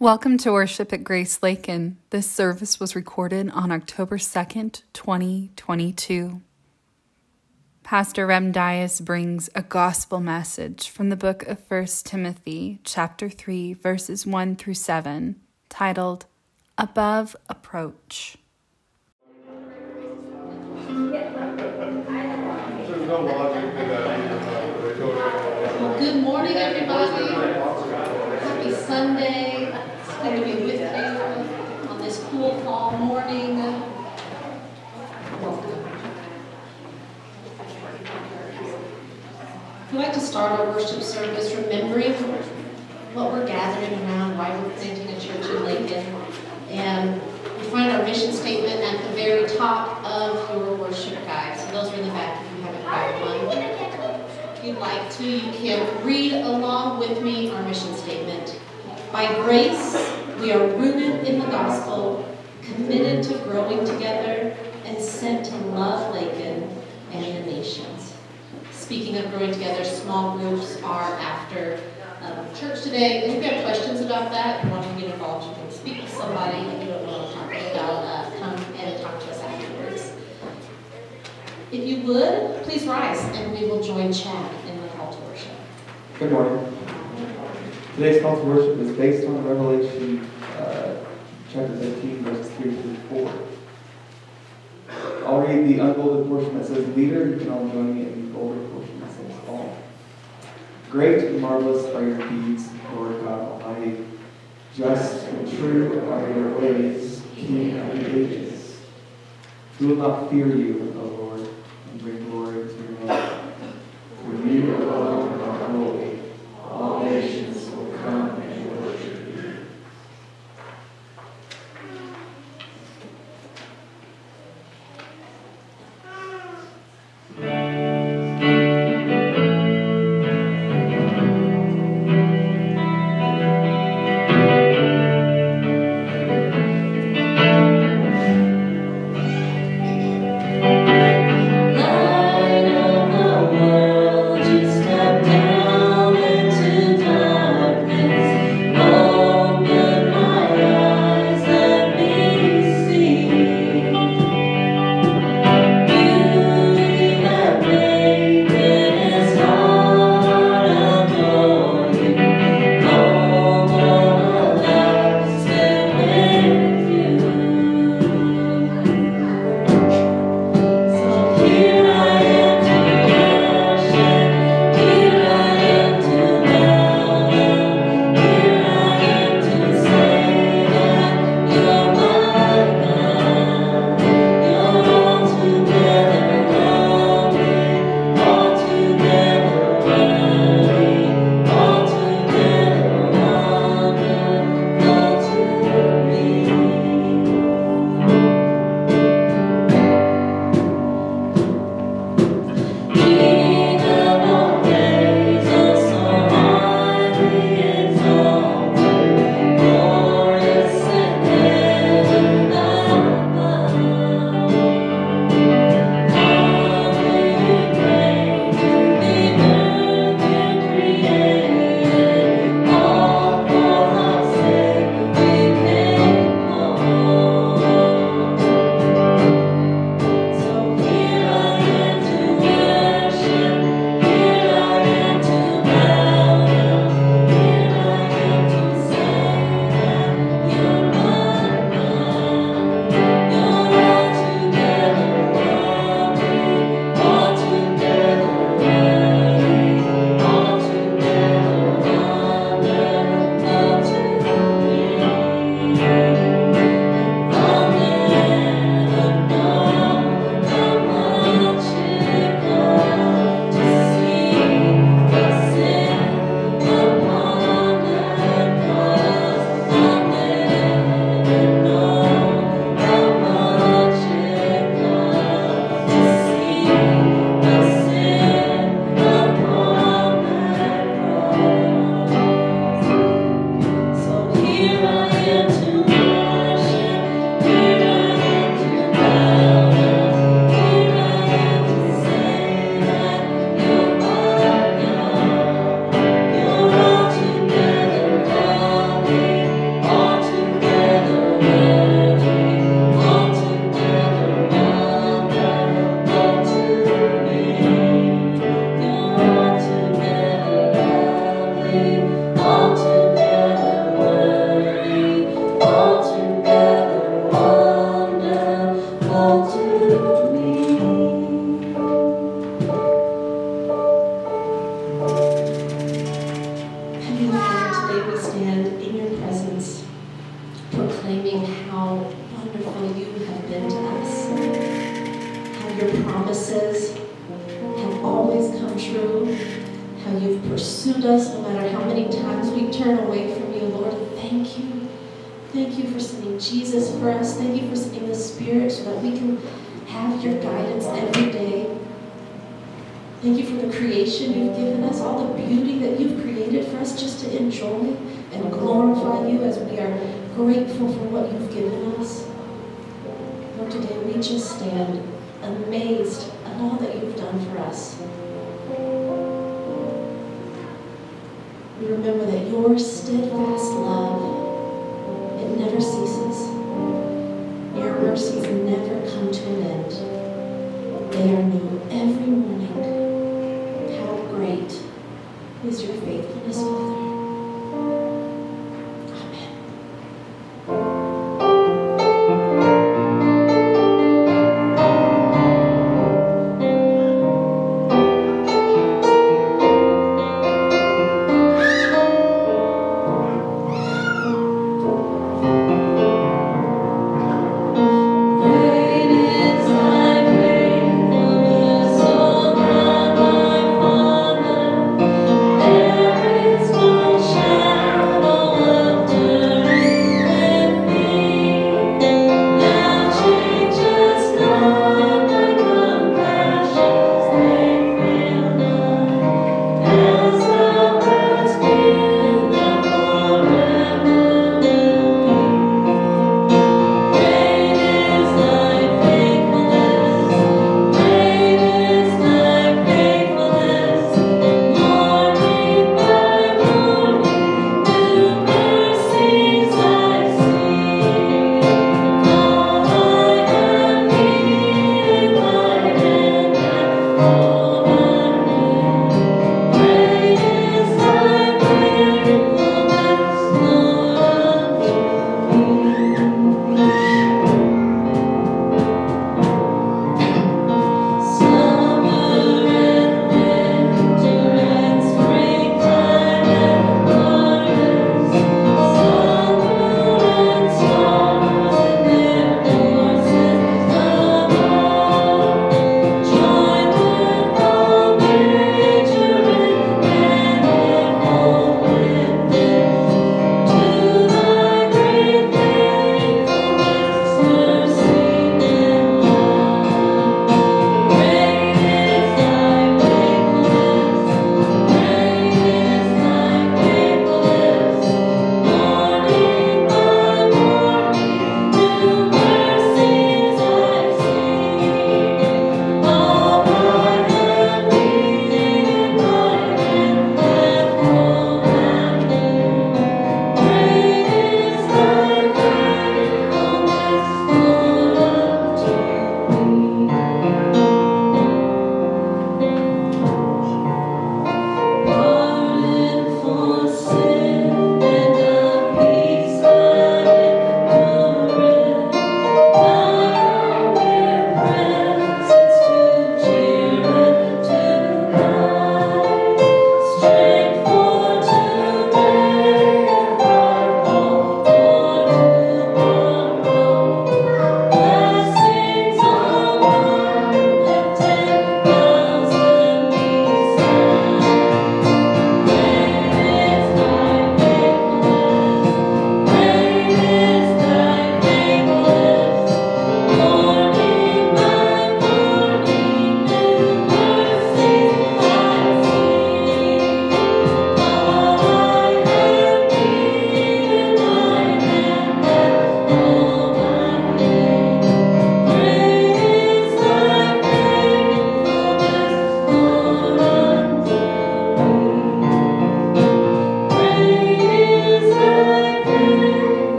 Welcome to worship at Grace Lakin. This service was recorded on October 2nd, 2022. Pastor Rem Dyas brings a gospel message from the book of 1 Timothy, chapter 3, verses 1 through 7, titled Above Approach. Well, good morning, everybody. Happy Sunday. To be with you on this cool fall morning. Welcome. I'd like to start our worship service remembering what we're gathering around, why we're planting a church in Lakin. And we find our mission statement at the very top of your worship guide. So those are in the back if you haven't grabbed one. If you'd like to, you can read along with me our mission statement. By grace, we are rooted in the gospel, committed to growing together, and sent to love Lakin and the nations. Speaking of growing together, small groups are after um, church today. If you have questions about that and want to get involved, you can speak to somebody if you don't know what I'm talking about. Uh, come and talk to us afterwards. If you would, please rise and we will join Chad in the call to worship. Good morning. Today's call to worship is based on Revelation uh, chapter 15, verses 3 through 4. I'll read the unbolded portion that says leader. You can all join me in the bolder portion that says call. Great and marvelous are your deeds, Lord God Almighty. Just and true are your ways, King of the ages. Who will not fear you, O Lord, and bring glory to your name? For you alone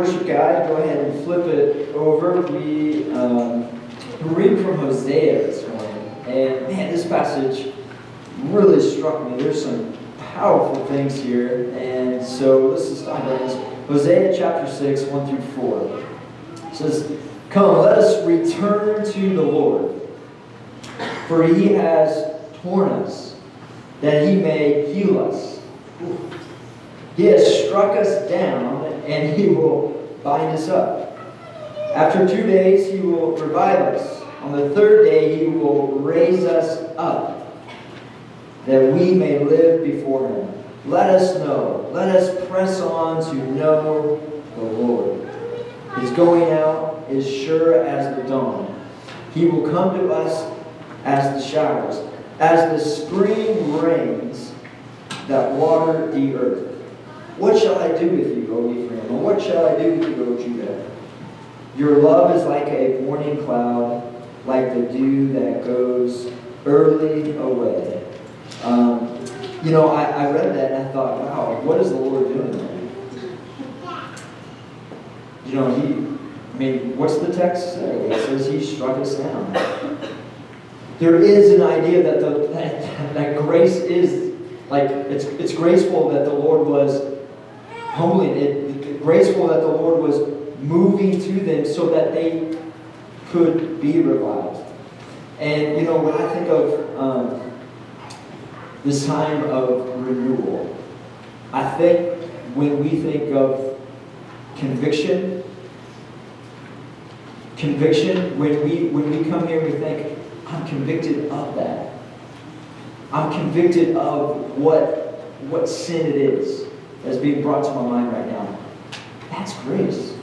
worship guide, go ahead and flip it over. We um, read from Hosea this morning. And man, this passage really struck me. There's some powerful things here. And so let's this. Hosea chapter 6, 1 through 4. It says, Come, let us return to the Lord, for he has torn us, that he may heal us. He has struck us down and he will bind us up. After two days, he will revive us. On the third day, he will raise us up, that we may live before him. Let us know, let us press on to know the Lord. His going out is sure as the dawn. He will come to us as the showers, as the spring rains that water the earth. What shall I do with you, O Ephraim? And what shall I do with you, O Judah? Your love is like a morning cloud, like the dew that goes early away. Um, you know, I, I read that and I thought, wow, what is the Lord doing there? You know, he, I mean, what's the text say? It says he struck us down. There is an idea that the that, that grace is like it's it's graceful that the Lord was humbling it, it graceful that the Lord was moving to them so that they could be revived. And you know, when I think of um, this time of renewal, I think when we think of conviction, conviction, when we when we come here, we think, I'm convicted of that. I'm convicted of what what sin it is that's being brought to my mind right now. That's grace.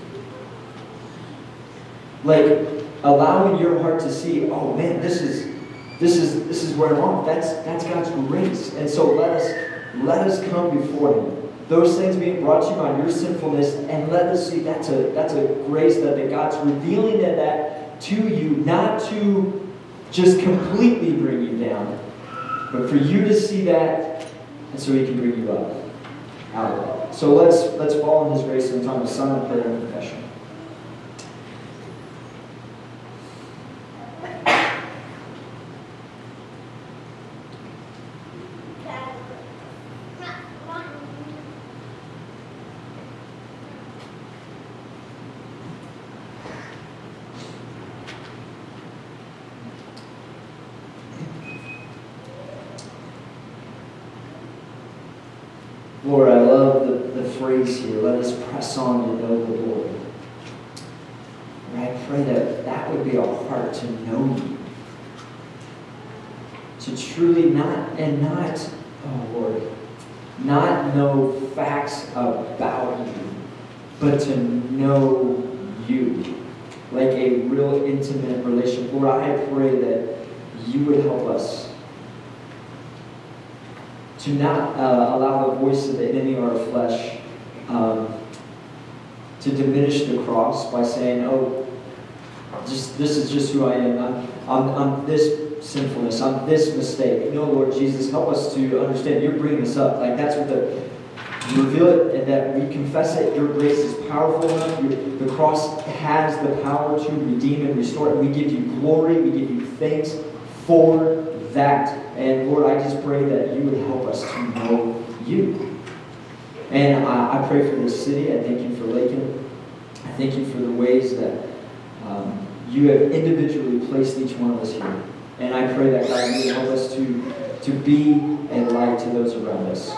Like allowing your heart to see, oh man, this is this is this is where I'm wrong. That's that's God's grace. And so let us let us come before Him. Those things being brought to you by your sinfulness, and let us see that's a that's a grace that, that God's revealing that, that to you, not to just completely bring you down, but for you to see that, and so He can bring you up out. So let's let's fall in His grace in time of silent prayer and confession. Lord, I love the, the phrase here, let us press on to know the Lord. And I pray that that would be our heart to know you. To truly not, and not, oh Lord, not know facts about you, but to know you. Like a real intimate relationship. Lord, I pray that you would help us to not uh, allow the voice of the enemy or our flesh um, to diminish the cross by saying, oh, just this is just who I am. I'm, I'm, I'm this sinfulness. I'm this mistake. No, Lord Jesus, help us to understand you're bringing us up. Like that's what the you reveal it and that we confess it. Your grace is powerful enough. Your, the cross has the power to redeem and restore. And we give you glory. We give you thanks for that. And Lord, I just pray that you would help us to know you. And I, I pray for this city. I thank you for Lakin. I thank you for the ways that um, you have individually placed each one of us here. And I pray that God you would help us to, to be a light to those around us.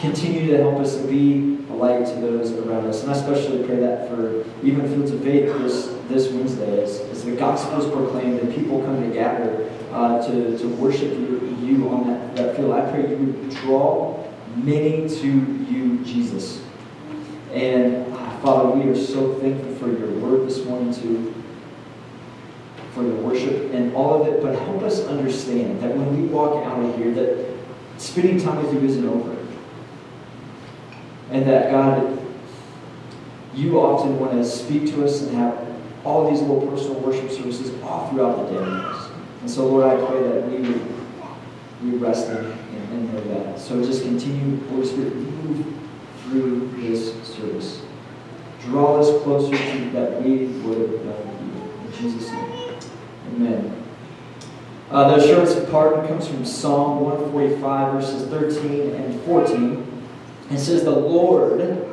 Continue to help us to be a light to those around us. And I especially pray that for even Fields of Faith this, this Wednesday as, as the gospel is proclaimed and people come to gather uh, to, to worship you, you on that, that field. I pray you would draw many to you, Jesus. And uh, Father, we are so thankful for your word this morning too, for your worship and all of it. But help us understand that when we walk out of here, that spending time with you isn't over. And that God, you often want to speak to us and have all these little personal worship services all throughout the day. And so, Lord, I pray that we would we rest in and know that. So just continue, Holy Spirit, move through this service. draw us closer to that we would done you. In Jesus' name. Amen. Uh, the assurance of pardon comes from Psalm 145, verses 13 and 14. It says, The Lord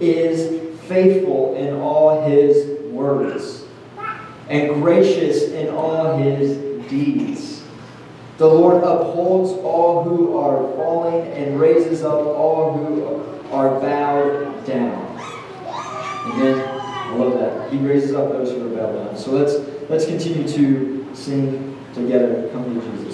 is faithful in all his words and gracious in all his deeds. The Lord upholds all who are falling and raises up all who are bowed down. Again, I love that. He raises up those who are bowed down. So let's let's continue to sing together. Come to Jesus.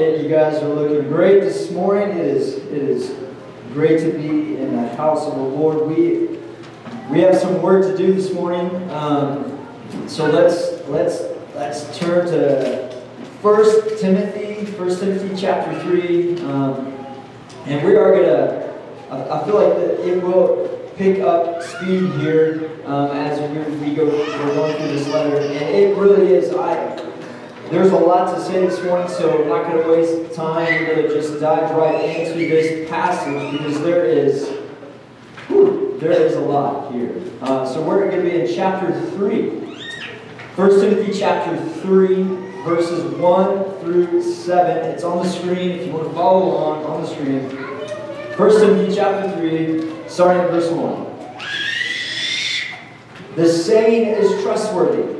You guys are looking great this morning. It is it is great to be in the house of the Lord. We we have some work to do this morning, um, so let's let's let's turn to First Timothy, First Timothy chapter three, um, and we are gonna. I, I feel like the, it will pick up speed here um, as we, we go. We're going through this letter, and it really is. I there's a lot to say this morning, so I'm not going to waste time. We're going to just dive right into this passage because there is whew, there is a lot here. Uh, so we're going to be in chapter three. 1 Timothy chapter 3, verses 1 through 7. It's on the screen if you want to follow along on the screen. 1 Timothy chapter 3, starting at verse 1. The saying is trustworthy.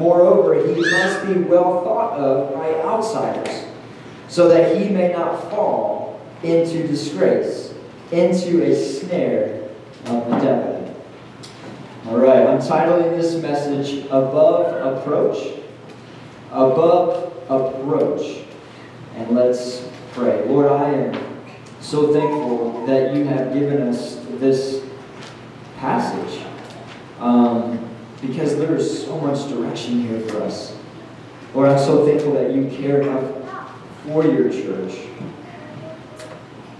Moreover, he must be well thought of by outsiders, so that he may not fall into disgrace, into a snare of the devil. All right, I'm titling this message Above Approach. Above Approach. And let's pray. Lord, I am so thankful that you have given us this passage um, because there is so much direction here for us. Lord, I'm so thankful that you care enough for your church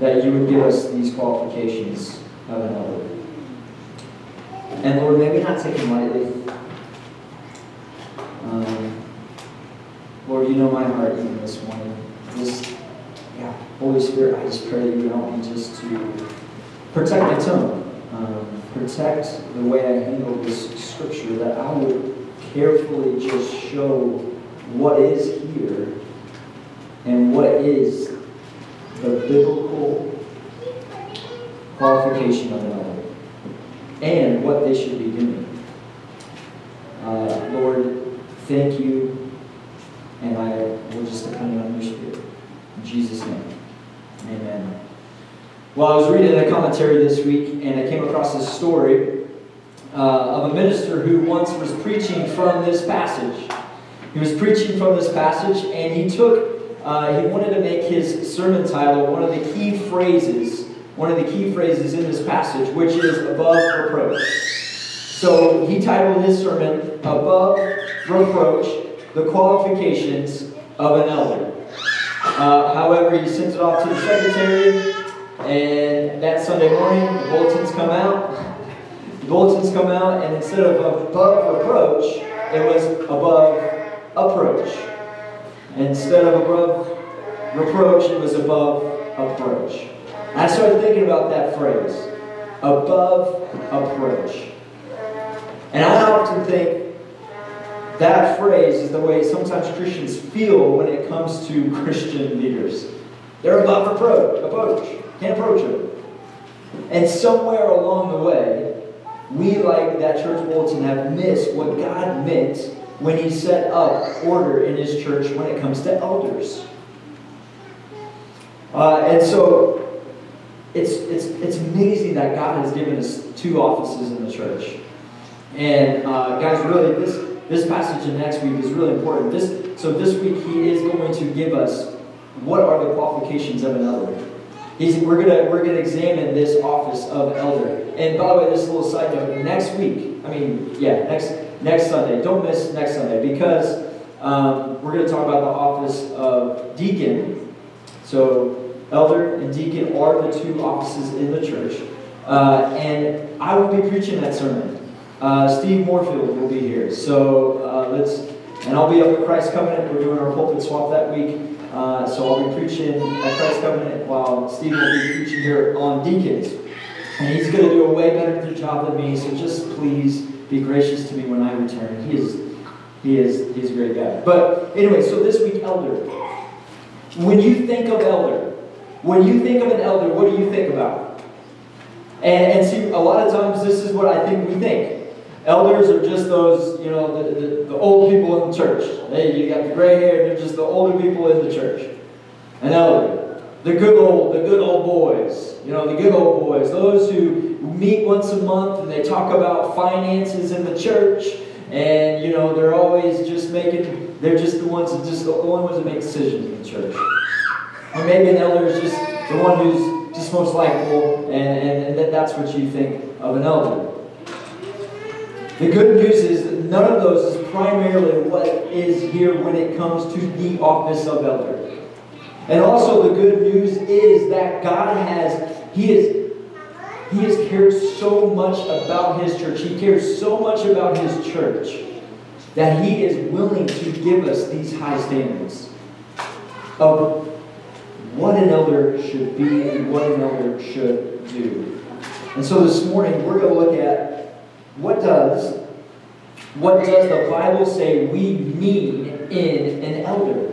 that you would give us these qualifications of an elder. And Lord, maybe not take them lightly. Um, Lord, you know my heart even this morning. Just, yeah, Holy Spirit, I just pray that you help me just to protect my tongue, um, protect the way I handle this scripture, that I would carefully just show what is here and what is the biblical qualification of an and what they should be doing. Uh, Lord, thank you, and I will just depend on your Spirit. In Jesus' name, amen. Well, I was reading a commentary this week, and I came across this story uh, of a minister who once was preaching from this passage. He was preaching from this passage, and he took, uh, he wanted to make his sermon title one of the key phrases one of the key phrases in this passage, which is above reproach. So he titled his sermon, Above Reproach The Qualifications of an Elder. Uh, however, he sent it off to the secretary, and that Sunday morning, the bulletins come out. The bulletins come out, and instead of above reproach, it was above approach. Instead of above reproach, it was above approach. I started thinking about that phrase above approach. And I often think that phrase is the way sometimes Christians feel when it comes to Christian leaders. They're above approach, can't approach them. And somewhere along the way, we, like that church bulletin, have missed what God meant when He set up order in His church when it comes to elders. Uh, and so it's, it's, it's amazing that God has given us two offices in the church. And uh, guys, really, this, this passage in next week is really important. This, so this week, he is going to give us what are the qualifications of an elder. He's, we're gonna we're gonna examine this office of elder. And by the way, this little side note: next week, I mean, yeah, next next Sunday. Don't miss next Sunday because um, we're gonna talk about the office of deacon. So Elder and deacon are the two offices in the church. Uh, and I will be preaching that sermon. Uh, Steve Moorfield will be here. So uh, let's, and I'll be up at Christ Covenant. We're doing our pulpit swap that week. Uh, so I'll be preaching at Christ Covenant while Steve will be preaching here on deacons. And he's going to do a way better job than me. So just please be gracious to me when I return. He is, he is, he's a great guy. But anyway, so this week, elder. When you think of elder, when you think of an elder, what do you think about? And, and see, a lot of times this is what I think we think. Elders are just those, you know, the, the, the, old people in the church. Hey, you got the gray hair, they're just the older people in the church. An elder. The good old, the good old boys. You know, the good old boys. Those who meet once a month and they talk about finances in the church. And, you know, they're always just making, they're just the ones that just the only ones that make decisions in the church. Or maybe an elder is just the one who's just most likable, and, and, and that's what you think of an elder. The good news is that none of those is primarily what is here when it comes to the office of elder. And also the good news is that God has, He is he has cared so much about his church. He cares so much about his church that he is willing to give us these high standards of what an elder should be and what an elder should do. And so this morning we're going to look at what does what does the Bible say we need in an elder?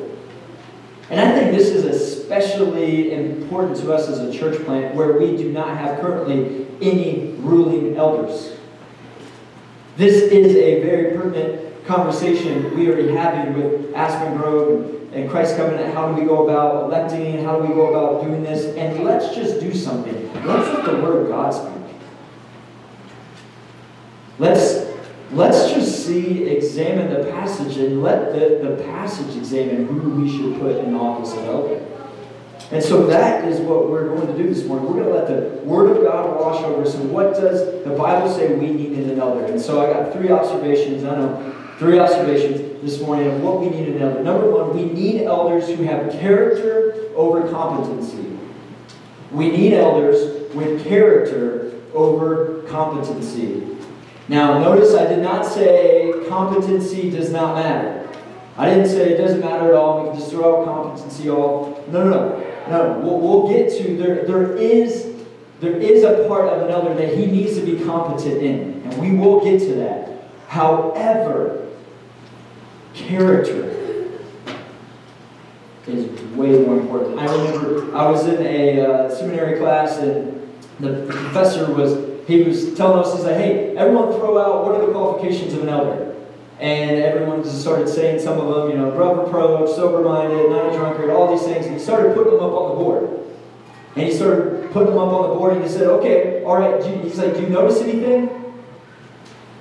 And I think this is especially important to us as a church plant where we do not have currently any ruling elders. This is a very pertinent conversation we are having with Aspen Grove and Christ Covenant. How do we go about electing? How do we go about doing this? And let's just do something. Let's let the Word of God speak. Let's let's just see, examine the passage, and let the, the passage examine who we should put in office of elder. And so that is what we're going to do this morning. We're going to let the Word of God wash over us. And what does the Bible say we need in an elder? And so I got three observations. I know three observations this morning of what we need in an elder. Number one, we need elders who have character over competency. We need elders with character over competency. Now, notice I did not say competency does not matter. I didn't say it doesn't matter at all. We can just throw out competency all. No, no, no. No, we'll, we'll get to there. There is there is a part of another that he needs to be competent in, and we will get to that. However, character is way more important. I remember I was in a uh, seminary class, and the professor was he was telling us, he's like, hey, everyone throw out what are the qualifications of an elder? And everyone just started saying some of them, you know, above reproach, sober minded, not a drunkard, all these things. And he started putting them up on the board. And he started putting them up on the board and he said, okay, all right. He's like, do you notice anything?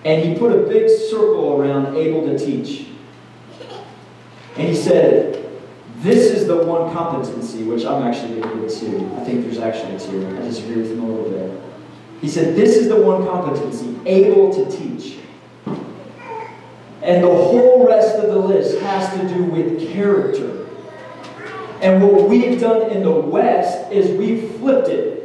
And he put a big circle around able to teach. And he said, this is the one competency, which I'm actually going to. I think there's actually two. I disagree with him a little bit. He said, This is the one competency, able to teach. And the whole rest of the list has to do with character. And what we've done in the West is we've flipped it.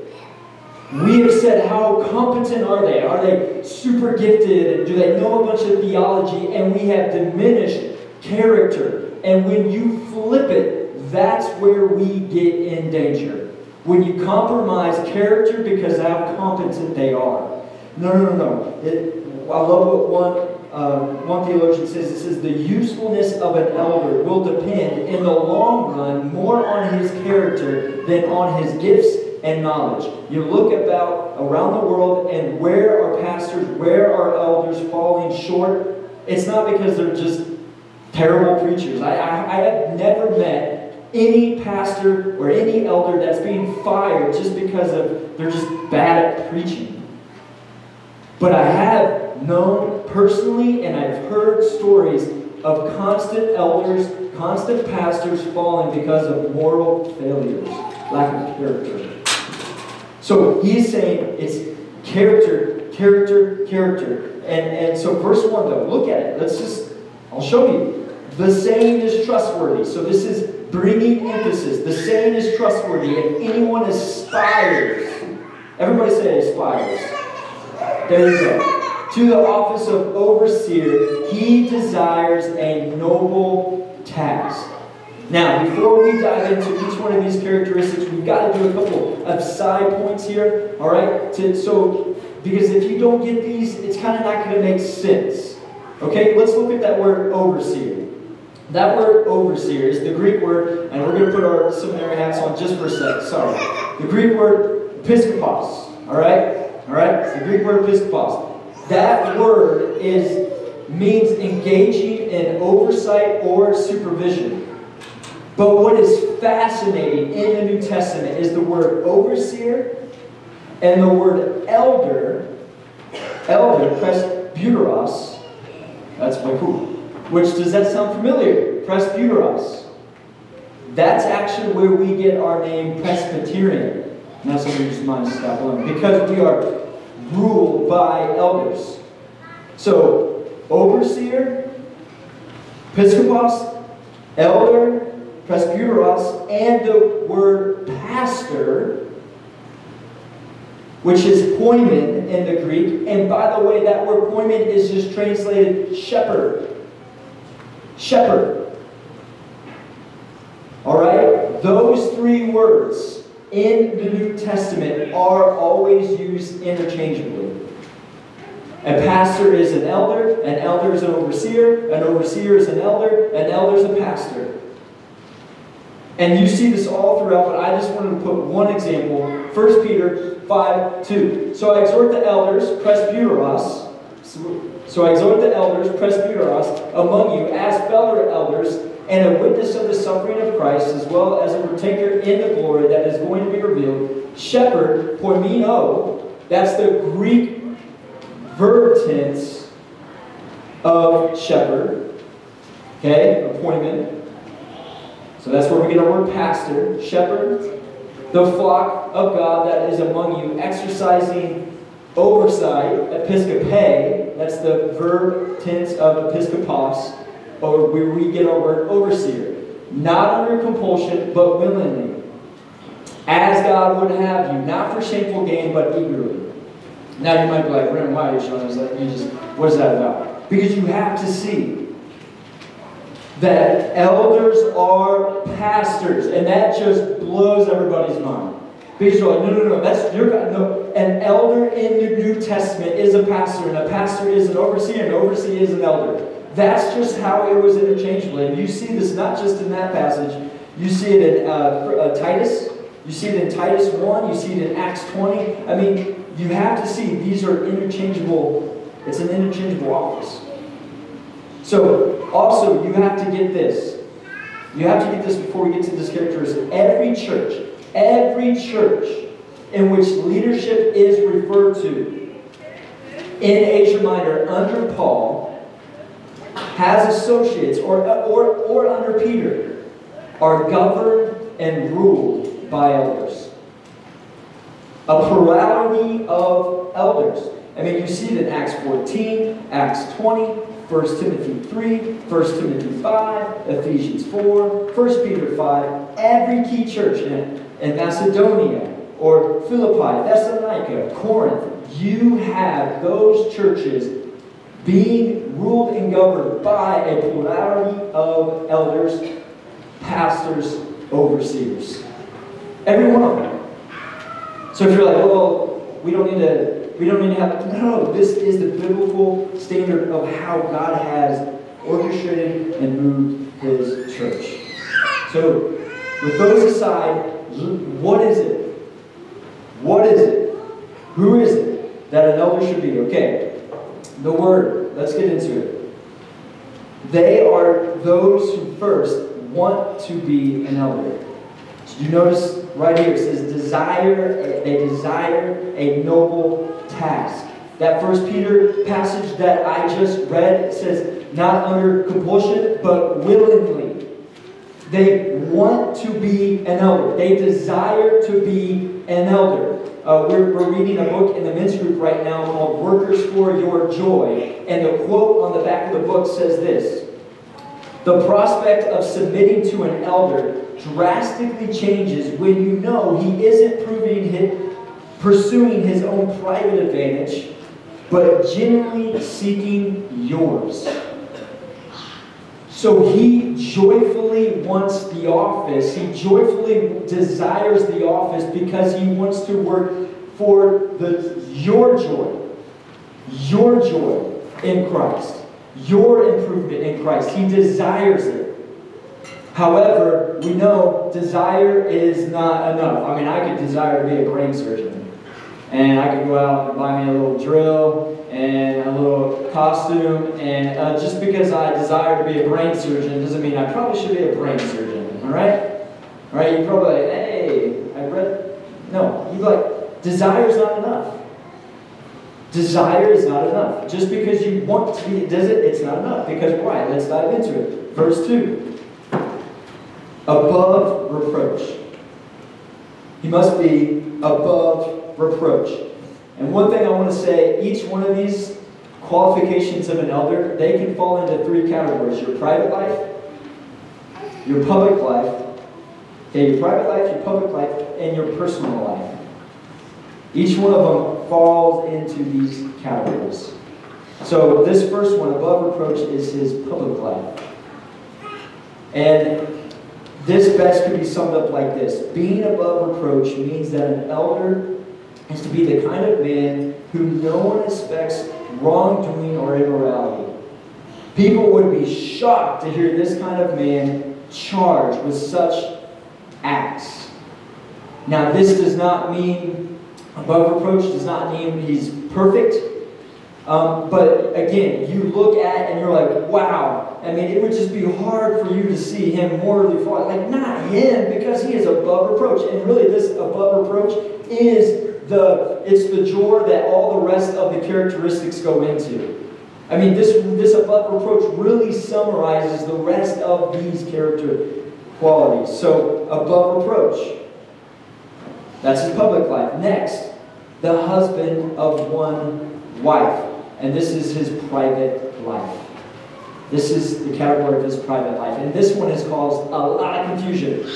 We have said, How competent are they? Are they super gifted? And do they know a bunch of theology? And we have diminished character. And when you flip it, that's where we get in danger. When you compromise character because how competent they are. No, no, no, no. It, I love what one, uh, one theologian says. It says the usefulness of an elder will depend in the long run more on his character than on his gifts and knowledge. You look about around the world and where are pastors, where are elders falling short? It's not because they're just terrible preachers. I, I, I have never met any pastor or any elder that's being fired just because of they're just bad at preaching. But I have known personally and I've heard stories of constant elders, constant pastors falling because of moral failures, lack of character. So he's saying it's character, character, character. And, and so verse 1 though, look at it. Let's just, I'll show you. The saying is trustworthy. So this is bringing emphasis. The saying is trustworthy. and anyone aspires, everybody say aspires. There you go. To the office of overseer, he desires a noble task. Now, before we dive into each one of these characteristics, we've got to do a couple of side points here, all right? To, so, because if you don't get these, it's kind of not going to make sense. Okay, let's look at that word overseer. That word overseer is the Greek word, and we're going to put our seminary hats on just for a sec. Sorry. The Greek word episkopos. All right? All right? The Greek word episkopos. That word is means engaging in oversight or supervision. But what is fascinating in the New Testament is the word overseer and the word elder, elder, presbyteros, that's my cool. Which, does that sound familiar? Presbyteros. That's actually where we get our name Presbyterian. Now somebody just mind to stop alone. Because we are ruled by elders. So, overseer, episkopos, elder, presbyteros, and the word pastor, which is poimen in the Greek. And by the way, that word poimen is just translated shepherd. Shepherd. All right? Those three words in the New Testament are always used interchangeably. A pastor is an elder, an elder is an overseer, an overseer is an elder, an elder is a pastor. And you see this all throughout, but I just wanted to put one example 1 Peter 5 2. So I exhort the elders, presbyteros, so I exhort the elders, presbyteros, among you as fellow elders and a witness of the suffering of Christ, as well as a partaker in the glory that is going to be revealed. Shepherd, poimeno, that's the Greek verb tense of shepherd. Okay, appointment. So that's where we get our word pastor, shepherd, the flock of God that is among you, exercising oversight, episcope, that's the verb tense of episkopos, or where we get our word overseer. Not under compulsion, but willingly. As God would have you, not for shameful gain, but eagerly. Now you might be like, Rem, why are you showing us that? You just, what is that about? Because you have to see that elders are pastors, and that just blows everybody's mind. Because no, no, no, that's your. No, an elder in the New Testament is a pastor, and a pastor is an overseer, and an overseer is an elder. That's just how it was interchangeable. And you see this not just in that passage, you see it in uh, uh, Titus, you see it in Titus 1, you see it in Acts 20. I mean, you have to see these are interchangeable, it's an interchangeable office. So, also, you have to get this. You have to get this before we get to this characteristic. Every church, every church in which leadership is referred to in Asia Minor under Paul has associates or, or, or under Peter are governed and ruled by elders. A plurality of elders. I mean, you see it in Acts 14, Acts 20, 1 Timothy 3, 1 Timothy 5, Ephesians 4, 1 Peter 5, every key church in, in Macedonia or Philippi, Thessalonica, Corinth, you have those churches being ruled and governed by a plurality of elders, pastors, overseers. Every one of them. So if you're like, well, we don't need to we don't need to have, no, this is the biblical standard of how God has orchestrated and moved his church. So, with those aside, what is it? What is it? Who is it that an elder should be? Okay, the word, let's get into it. They are those who first want to be an elder. Do you notice right here it says desire they desire a noble task. That first Peter passage that I just read says, not under compulsion, but willingly. They want to be an elder. They desire to be an elder. Uh, we're, we're reading a book in the men's group right now called Workers for Your Joy. And the quote on the back of the book says this The prospect of submitting to an elder drastically changes when you know he isn't proving his, pursuing his own private advantage, but genuinely seeking yours. So he joyfully wants the office. He joyfully desires the office because he wants to work for the, your joy, your joy in Christ, your improvement in Christ. He desires it. However, we know desire is not enough. I mean, I could desire to be a brain surgeon. And I could go out and buy me a little drill and a little costume. And uh, just because I desire to be a brain surgeon doesn't mean I probably should be a brain surgeon. All right? All right? You probably like, hey, I read. No, you like desire is not enough. Desire is not enough. Just because you want to be, does it? It's not enough. Because why? Let's dive into it. Verse two. Above reproach. He must be above reproach. And one thing I want to say each one of these qualifications of an elder, they can fall into three categories your private life, your public life, okay, your private life, your public life, and your personal life. Each one of them falls into these categories. So, this first one, above reproach, is his public life. And this best could be summed up like this Being above reproach means that an elder is to be the kind of man who no one expects wrongdoing or immorality. People would be shocked to hear this kind of man charged with such acts. Now, this does not mean, above reproach does not mean he's perfect. Um, but again, you look at and you're like, wow. I mean, it would just be hard for you to see him morally flawed. Like, not him, because he is above reproach. And really, this above reproach is the it's the jor that all the rest of the characteristics go into. I mean, this this above reproach really summarizes the rest of these character qualities. So above reproach. That's his public life. Next, the husband of one wife. And this is his private life. This is the category of his private life. And this one has caused a lot of confusion.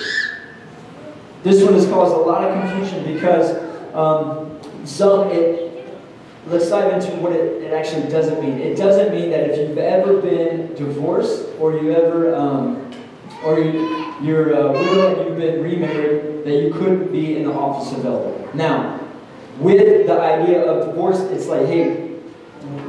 This one has caused a lot of confusion because um, some, it, let's dive into what it, it, actually doesn't mean. It doesn't mean that if you've ever been divorced or you ever, um, or you, you're a widow and you've been remarried, that you couldn't be in the office of elder. Now, with the idea of divorce, it's like, hey,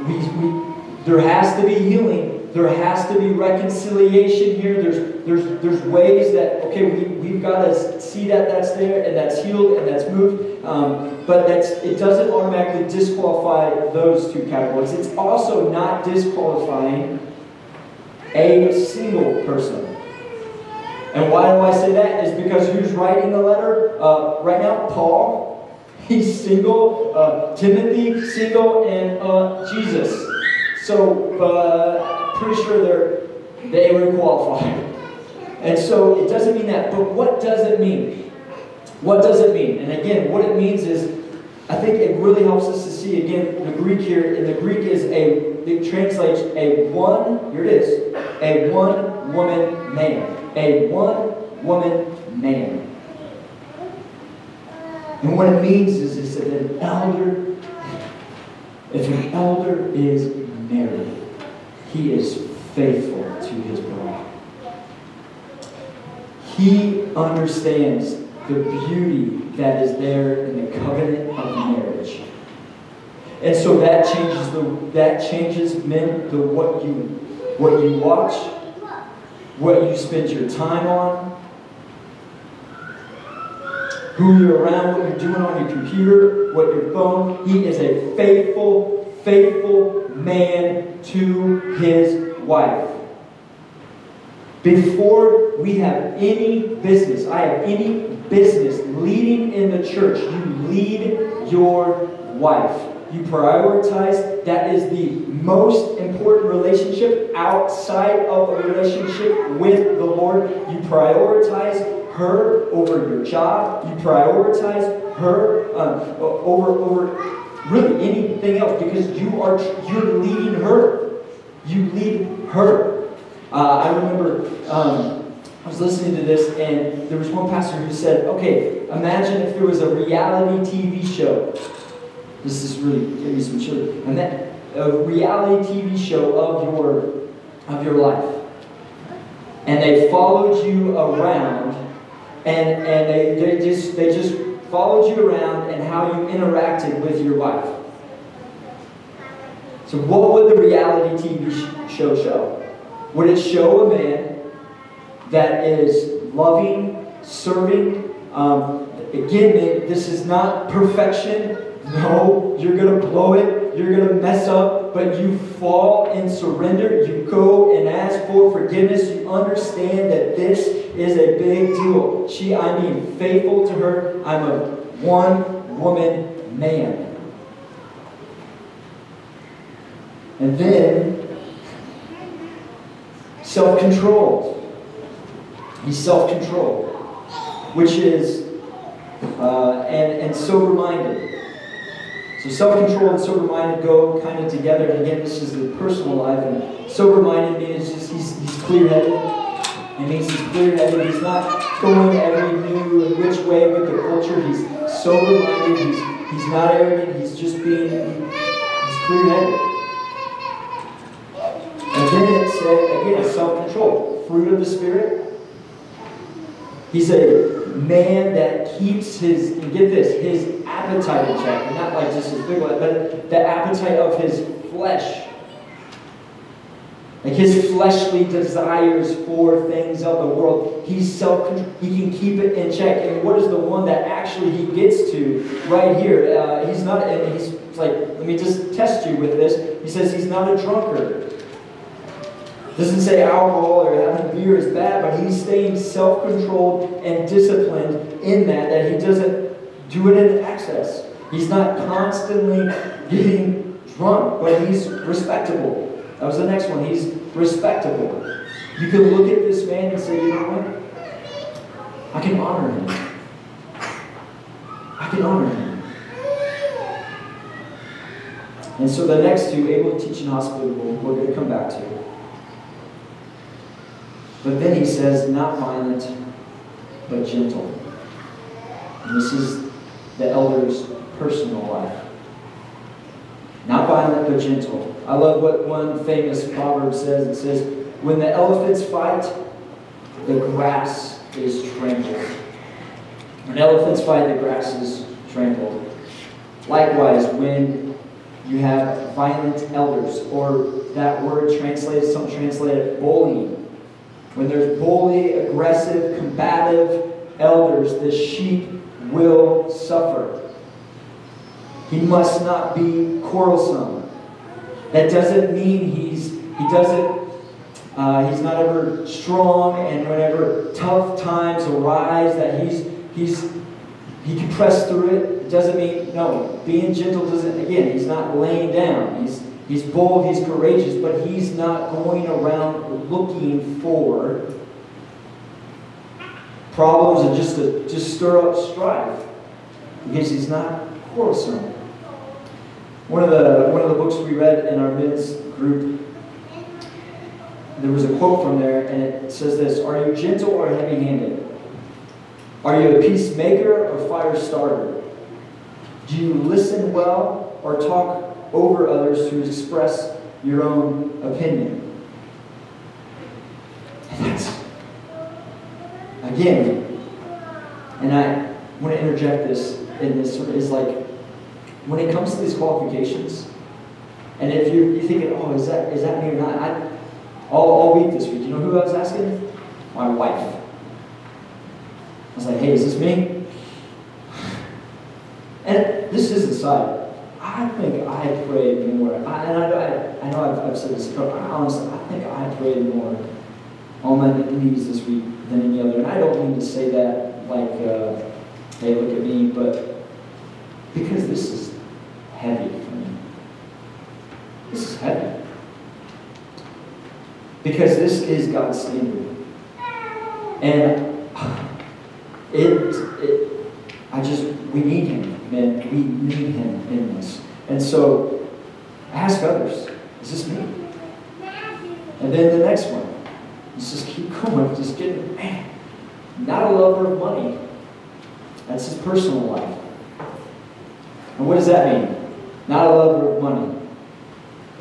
we, we, there has to be healing there has to be reconciliation here. There's, there's, there's ways that, okay, we, we've got to see that that's there and that's healed and that's moved. Um, but that's, it doesn't automatically disqualify those two categories. It's also not disqualifying a single person. And why do I say that? Is because who's writing the letter uh, right now? Paul. He's single. Uh, Timothy, single, and uh, Jesus. So, uh, pretty sure they're, they were qualified. And so it doesn't mean that. But what does it mean? What does it mean? And again, what it means is, I think it really helps us to see, again, the Greek here, and the Greek is a, it translates a one, here it is, a one woman man. A one woman man. And what it means is, is that an elder, if an elder is married, he is faithful to his bride. He understands the beauty that is there in the covenant of marriage. And so that changes the that changes men the what you what you watch, what you spend your time on, who you're around, what you're doing on your computer, what your phone. He is a faithful, faithful man to his wife. Before we have any business, I have any business leading in the church, you lead your wife. You prioritize. That is the most important relationship outside of a relationship with the Lord. You prioritize her over your job. You prioritize her um, over over really anything else because you are you're leading her. You lead her. Uh, I remember um, I was listening to this, and there was one pastor who said, "Okay, imagine if there was a reality TV show, This is really give you some children. And then a reality TV show of your of your life. And they followed you around and, and they, they just they just followed you around and how you interacted with your wife. So what would the reality TV show show? Would it show a man that is loving, serving? Um, again, this is not perfection. No, you're going to blow it. You're going to mess up, but you fall and surrender. You go and ask for forgiveness. You understand that this is a big deal. She, I mean, faithful to her. I'm a one woman man. And then, self controlled. He's self controlled, which is, uh, and, and sober minded. So self-control and sober minded go kind of together. And again, this is the personal life. And sober minded means just he's, he's clear headed. It means he's clear headed. He's not going every new and which way with the culture. He's sober minded. He's, he's not arrogant. He's just being, he's clear headed. And then it said, again, self control. Fruit of the Spirit. He's a man that keeps his, get this, his appetite in check. Not like just his big one, but the appetite of his flesh. Like his fleshly desires for things of the world. He's self he can keep it in check. And what is the one that actually he gets to right here? Uh, he's not, and he's like, let me just test you with this. He says he's not a drunkard doesn't say alcohol or having beer is bad, but he's staying self controlled and disciplined in that, that he doesn't do it in excess. He's not constantly getting drunk, but he's respectable. That was the next one. He's respectable. You can look at this man and say, you know what? I can honor him. I can honor him. And so the next two, able to teach and hospitable, we're going to come back to. But then he says, not violent, but gentle. And this is the elder's personal life. Not violent, but gentle. I love what one famous proverb says. It says, When the elephants fight, the grass is trampled. When elephants fight, the grass is trampled. Likewise, when you have violent elders, or that word translated, some translate it bullying, when there's bully, aggressive, combative elders, the sheep will suffer. He must not be quarrelsome. That doesn't mean he's he doesn't uh, he's not ever strong, and whenever tough times arise, that he's he's he can press through it. It doesn't mean no. Being gentle doesn't. Again, he's not laying down. He's He's bold, he's courageous, but he's not going around looking for problems and just to just stir up strife. Because he's not quarrelsome. One of the one of the books we read in our men's group, there was a quote from there, and it says this: "Are you gentle or heavy-handed? Are you a peacemaker or fire starter? Do you listen well or talk over others to express your own opinion. that's, again, and I want to interject this in this is like, when it comes to these qualifications, and if you're, you're thinking, oh, is that, is that me or not? I, all, all week this week, you know who I was asking? My wife. I was like, hey, is this me? And this is the side. I think I prayed more. I, and I, I, I know I've, I've, said this, before, but honestly, I think I prayed more on my knees this week than any other. And I don't mean to say that like, uh, hey, look at me, but because this is heavy for me. This is heavy. Because this is God's standard. And it, it I just, we need Him. Man, we need him in this. And so ask others, is this me? And then the next one, let's just keep going, just get, it. man, not a lover of money. That's his personal life. And what does that mean? not a lover of money.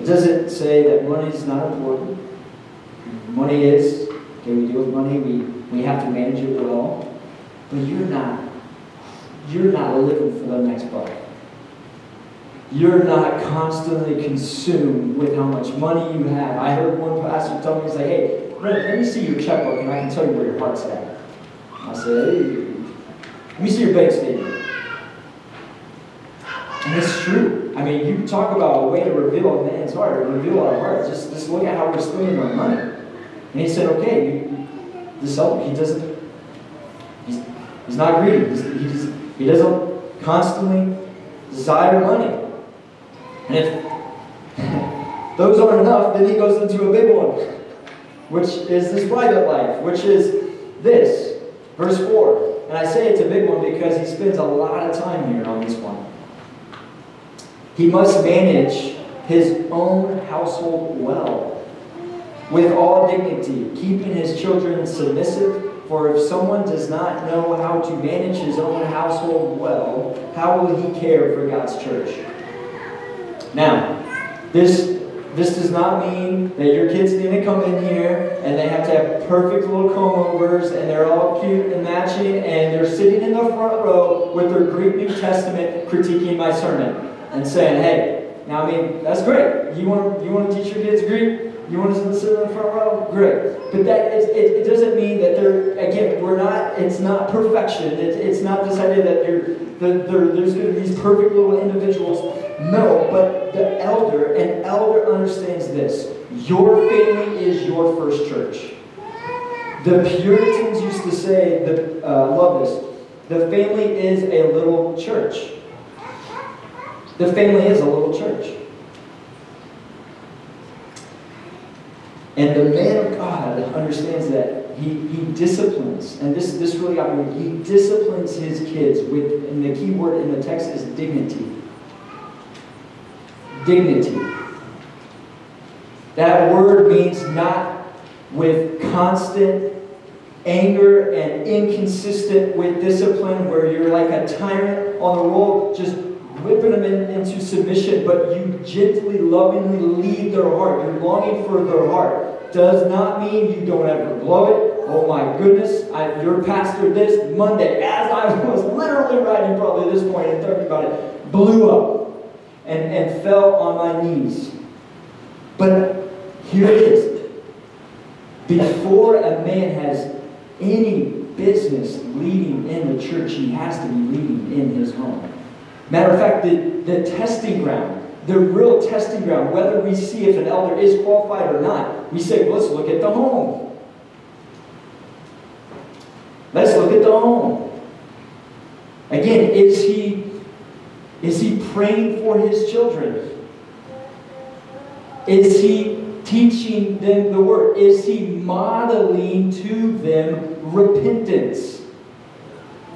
It doesn't say that money is not important. Money is, okay, we deal with money, we, we have to manage it well. But you're not, you're not living for the next buck. You're not constantly consumed with how much money you have. I heard one pastor tell me, he's like, hey, let me see your checkbook and I can tell you where your heart's at. I said, hey, let me see your bank statement. And it's true. I mean, you talk about a way to reveal a man's heart, or reveal our heart. Just, just look at how we're spending our money. And he said, okay, this elder, he doesn't, he's, he's not greedy. He's, he's, he doesn't constantly desire money. And if those aren't enough, then he goes into a big one, which is this private life, which is this, verse 4. And I say it's a big one because he spends a lot of time here on this one. He must manage his own household well, with all dignity, keeping his children submissive. For if someone does not know how to manage his own household well, how will he care for God's church? Now, this this does not mean that your kids need to come in here and they have to have perfect little comb overs and they're all cute and matching and they're sitting in the front row with their Greek New Testament critiquing my sermon and saying, hey, now I mean, that's great. You want, you want to teach your kids Greek? You want to sit in the front row? Great. But that is, it, it doesn't mean that they're, again, we're not, it's not perfection. It, it's not this idea that you're, that there, there's going to be these perfect little individuals. No, but the elder, an elder understands this. Your family is your first church. The Puritans used to say, the, uh, love this, the family is a little church. The family is a little church. And the man of God understands that he, he disciplines, and this, this really got me, he disciplines his kids with, and the key word in the text is dignity. Dignity. That word means not with constant anger and inconsistent with discipline, where you're like a tyrant on the road, just whipping them in, into submission, but you gently, lovingly lead their heart. You're longing for their heart. Does not mean you don't ever blow it. Oh my goodness, I, your pastor this Monday, as I was literally writing probably this point and talking about it, blew up and, and fell on my knees. But here it is. Before a man has any business leading in the church, he has to be leading in his home. Matter of fact, the, the testing ground, the real testing ground, whether we see if an elder is qualified or not, we say, let's look at the home. Let's look at the home. Again, is he is he praying for his children? Is he teaching them the word? Is he modeling to them repentance?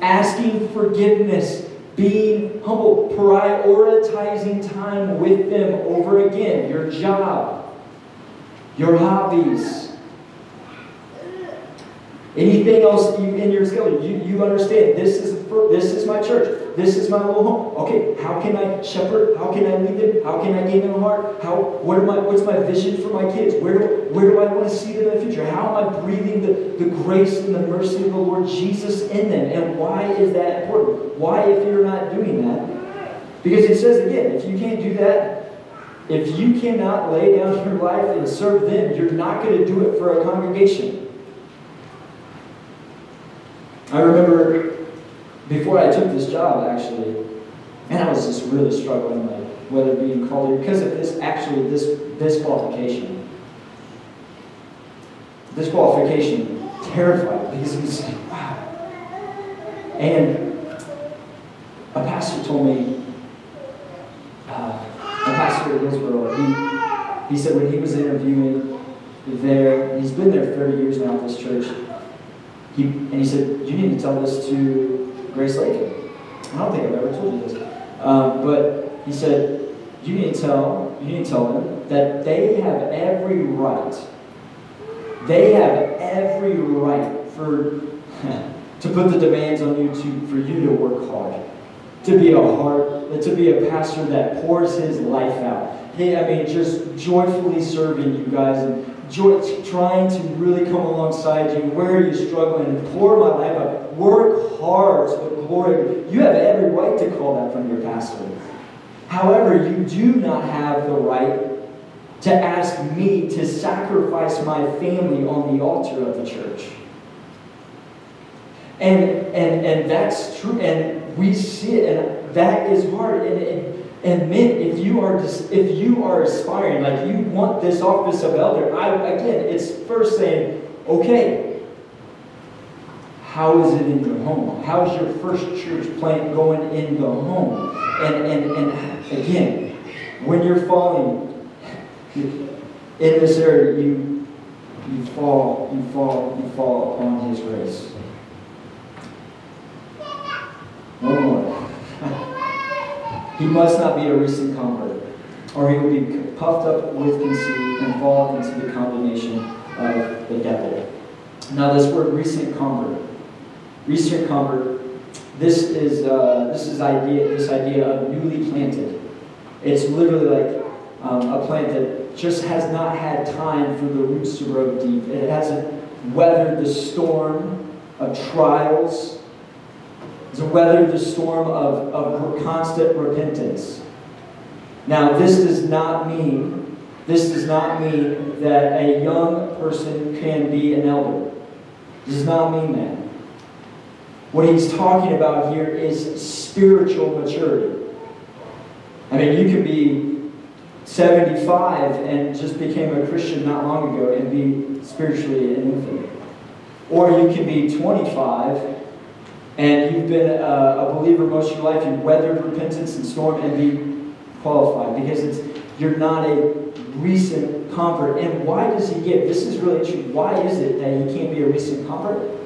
Asking forgiveness being humble, prioritizing time with them over again, your job, your hobbies, anything else you, in your skill. You, you understand this is this is my church. This is my little home. Okay, how can I shepherd? How can I lead them? How can I gain them heart? How what am I what's my vision for my kids? Where do, where do I want to see them in the future? How am I breathing the, the grace and the mercy of the Lord Jesus in them? And why is that important? Why if you're not doing that? Because it says again, if you can't do that, if you cannot lay down your life and serve them, you're not going to do it for a congregation. I remember before I took this job, actually, and I was just really struggling, like whether being called here because of this, actually, this disqualification. Disqualification terrified because it was like, wow. And a pastor told me, uh, pastor at Hillsboro, he, he said when he was interviewing there, he's been there 30 years now at this church, he, and he said, you need to tell this to Grace Lake. I don't think I've ever told you this. Um, but he said, you need to tell, you need to tell them that they have every right, they have every right for to put the demands on you to for you to work hard, to be a heart, to be a pastor that pours his life out. He, I mean, just joyfully serving you guys and joy, trying to really come alongside you. Where you're you struggling? And pour my life out. Work hard to the glory. You have every right to call that from your pastor. However, you do not have the right to ask me to sacrifice my family on the altar of the church. And, and, and that's true. And we see it, and that is hard. And, and, and men, if you are just, if you are aspiring, like you want this office of elder, I, again, it's first saying, okay, how is it in your home? How is your first church plant going in the home? And, and, and again, when you're falling in this area, you, you fall, you fall, you fall upon his grace. One more. he must not be a recent convert, or he will be puffed up with conceit and fall into the condemnation of the devil. Now, this word recent convert, recent convert, this is uh, this is idea this idea of newly planted. It's literally like um, a plant that just has not had time for the roots to grow deep. It hasn't weathered the storm of trials to weather the storm of, of constant repentance. Now, this does not mean this does not mean that a young person can be an elder. This does not mean that. What he's talking about here is spiritual maturity. I mean, you could be 75 and just became a Christian not long ago and be spiritually an infant. Or you can be 25 and you've been a, a believer most of your life, you've weathered repentance and storm and be qualified because it's you're not a recent convert. And why does he give? This is really interesting. Why is it that he can't be a recent convert?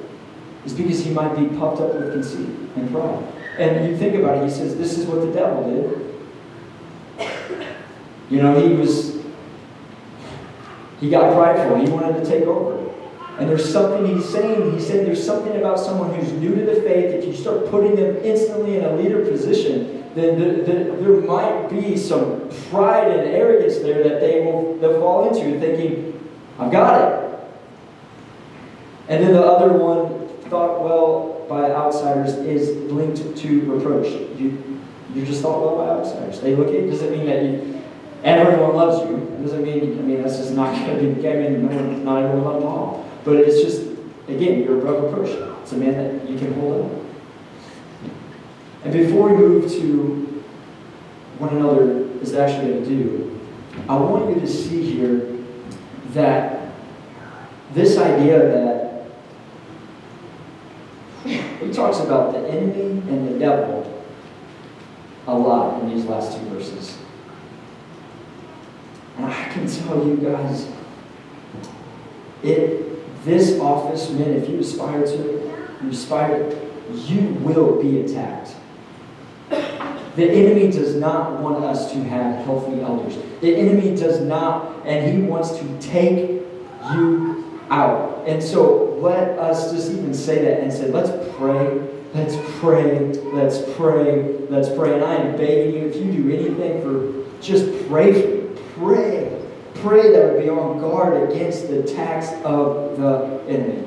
It's because he might be puffed up with conceit and pride. And you think about it, he says, This is what the devil did. You know, he was, he got prideful. He wanted to take over. And there's something he's saying. He's saying there's something about someone who's new to the faith. If you start putting them instantly in a leader position, then the, the, there might be some pride and arrogance there that they will they'll fall into, thinking, "I've got it." And then the other one, thought well by outsiders, is linked to reproach. You you just thought well by outsiders. They look at. it, Does it mean that you, everyone loves you? It doesn't mean. I mean that's just not going to be. Mean, no not everyone loves Paul. But it's just, again, you're above reproach. It's a man that you can hold up. And before we move to what another is actually going to do, I want you to see here that this idea that he talks about the enemy and the devil a lot in these last two verses. And I can tell you guys, it this office, men, if you aspire to it, you aspire, you will be attacked. The enemy does not want us to have healthy elders. The enemy does not, and he wants to take you out. And so let us just even say that and say, let's pray, let's pray, let's pray, let's pray. And I am begging you, if you do anything for, just pray Pray pray that would be on guard against the attacks of the enemy.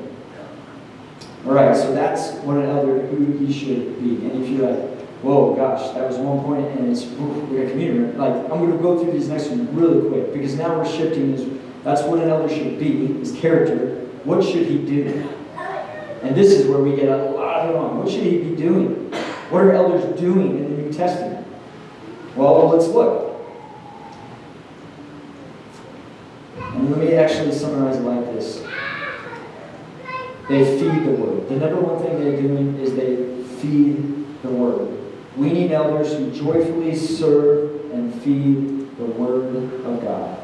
All right, so that's one another who he should be. And if you're like, whoa, gosh, that was one point, and it's we got community. Like I'm going to go through these next ones really quick because now we're shifting. This, that's what an elder should be. His character. What should he do? And this is where we get a lot of it. What should he be doing? What are elders doing in the New Testament? Well, let's look. And let me actually summarize it like this. They feed the word. The number one thing they're doing is they feed the word. We need elders who joyfully serve and feed the word of God.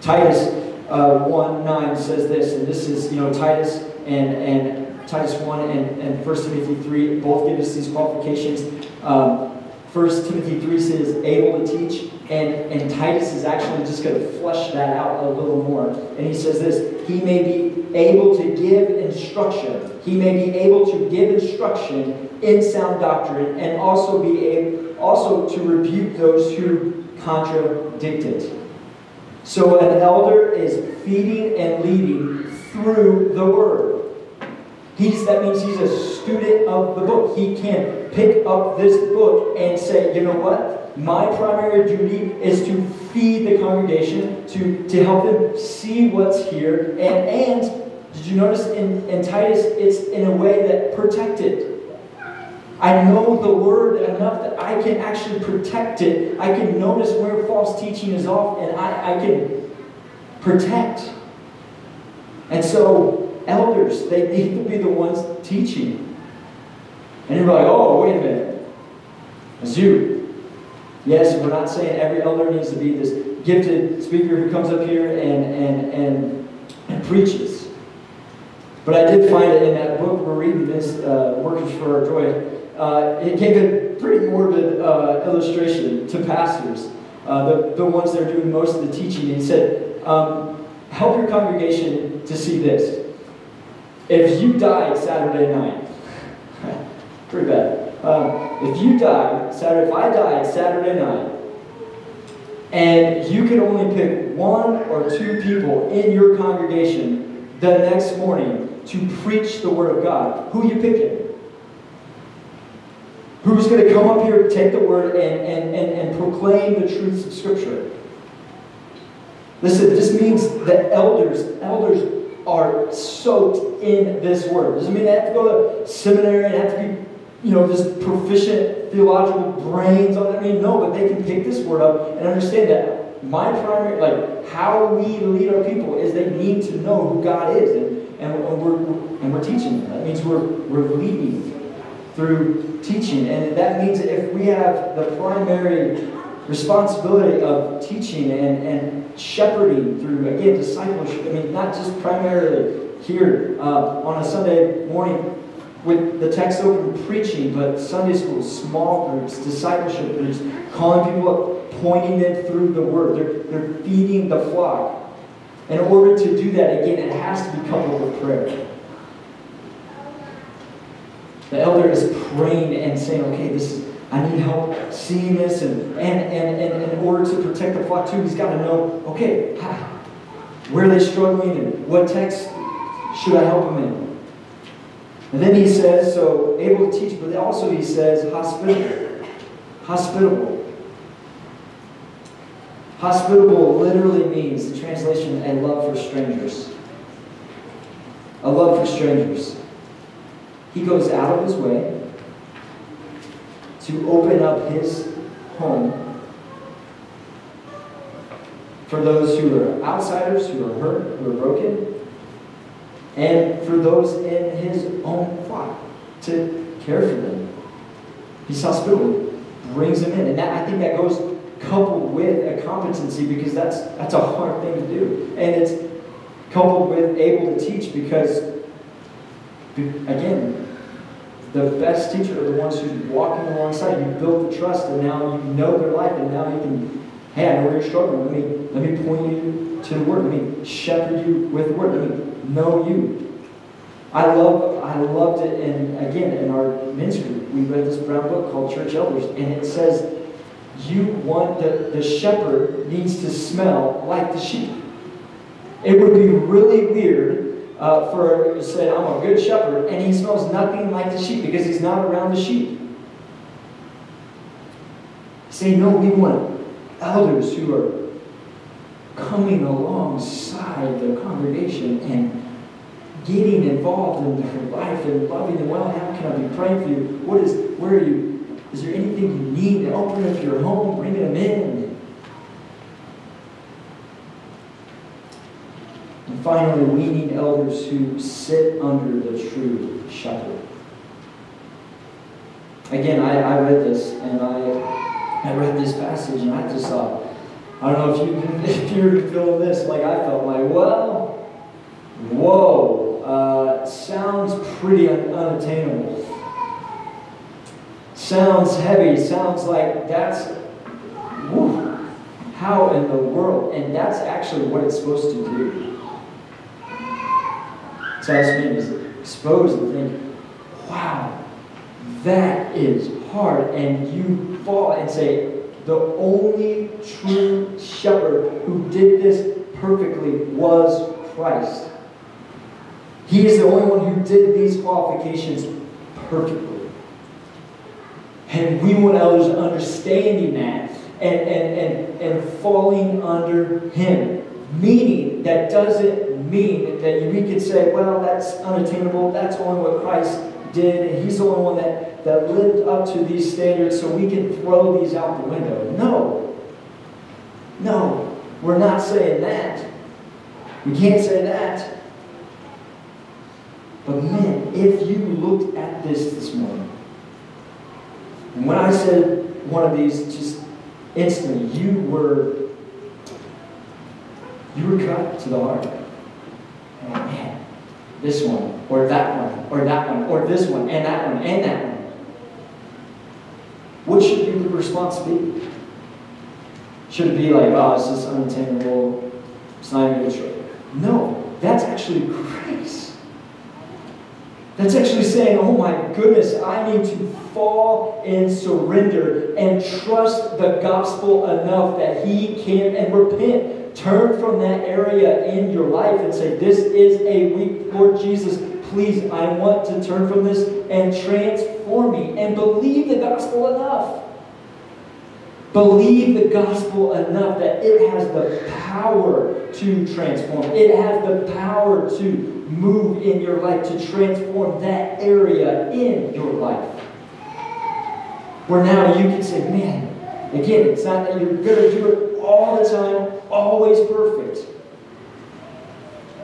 Titus uh, 1 9 says this, and this is, you know, Titus and, and Titus 1 and, and 1 Timothy 3 both give us these qualifications. Um, 1 Timothy 3 says able to teach, and, and Titus is actually just going to flesh that out a little more. And he says this He may be able to give instruction. He may be able to give instruction in sound doctrine and also be able also to rebuke those who contradict it. So an elder is feeding and leading through the word. He's, that means he's a student of the book. He can pick up this book and say, you know what? My primary duty is to feed the congregation, to, to help them see what's here. And, and did you notice in, in Titus, it's in a way that protected. I know the word enough that I can actually protect it. I can notice where false teaching is off and I, I can protect. And so, elders, they need to be the ones teaching. And you're like, oh, wait a minute. It's you. Yes, we're not saying every elder needs to be this gifted speaker who comes up here and, and, and, and preaches. But I did find it in that book we're reading this, uh, Workers for Our Joy. Uh, it gave a pretty morbid uh, illustration to pastors, uh, the, the ones that are doing most of the teaching. He said, um, help your congregation to see this. If you died Saturday night, pretty bad. Um, if you died Saturday, if I died Saturday night, and you could only pick one or two people in your congregation the next morning to preach the Word of God, who you picking? Who's going to come up here, take the Word, and, and, and, and proclaim the truths of Scripture? Listen, this means that elders, elders are soaked in this Word. Doesn't mean they have to go to seminary and have to be, you know, just proficient theological brains on it. I mean, no, but they can pick this Word up and understand that my primary, like, how we lead our people is they need to know who God is. And and, we're, and we're teaching them. That means we're, we're leading through teaching. And that means if we have the primary responsibility of teaching and, and shepherding through, again, discipleship, I mean, not just primarily here uh, on a Sunday morning with the text open preaching, but Sunday school, small groups, discipleship groups, calling people up, pointing them through the word. They're, they're feeding the flock. In order to do that, again, it has to be coupled with prayer. The elder is praying and saying, okay, this is, I need help seeing this, and, and, and, and in order to protect the flock too, he's got to know, okay, where are they struggling and what text should I help them in? And then he says, so able to teach, but also he says hospitable. Hospitable. Hospitable literally means, the translation, a love for strangers. A love for strangers. He goes out of his way to open up his home for those who are outsiders, who are hurt, who are broken, and for those in his own flock to care for them. He's hospitable, brings them in. And that, I think that goes coupled with a competency because that's that's a hard thing to do. And it's coupled with able to teach because again, the best teacher are the ones who's walking alongside. You build the trust and now you know their life and now you can, hey, I know where you're struggling. Let me let me point you to the word. Let me shepherd you with the word. Let me know you. I love I loved it and again in our ministry we read this brown book called Church Elders and it says you want the, the shepherd needs to smell like the sheep. It would be really weird uh, for to say, I'm a good shepherd, and he smells nothing like the sheep because he's not around the sheep. Say, no, we want elders who are coming alongside the congregation and getting involved in their life and loving them. Well, how can I be praying for you? What is, where are you is there anything you need to open up your home, bringing them in? And finally, we need elders who sit under the true shepherd. Again, I, I read this and I, I read this passage and I just thought, I don't know if you if you're feeling this like I felt like, well, whoa, uh, sounds pretty un- unattainable sounds heavy, sounds like that's, how in the world? And that's actually what it's supposed to do. So I was being exposed and think, wow, that is hard. And you fall and say, the only true shepherd who did this perfectly was Christ. He is the only one who did these qualifications perfectly. And we want others understanding that and, and, and, and falling under Him. Meaning, that doesn't mean that we could say, well, that's unattainable, that's only what Christ did, and He's the only one that, that lived up to these standards, so we can throw these out the window. No. No, we're not saying that. We can't say that. But man, if you looked at this this morning, and when I said one of these, just instantly, you were you were cut to the heart. Man, this one, or that one, or that one, or this one, and that one, and that one. What should your response be? Should it be like, oh, it's just unattainable, it's not even true? No, that's actually grace. That's actually saying, oh my goodness, I need to fall and surrender and trust the gospel enough that He can and repent. Turn from that area in your life and say, This is a weak Lord Jesus. Please, I want to turn from this and transform me and believe the gospel enough. Believe the gospel enough that it has the power to transform. It has the power to move in your life, to transform that area in your life. Where now you can say, man, again, it's not that you're going to do it all the time, always perfect.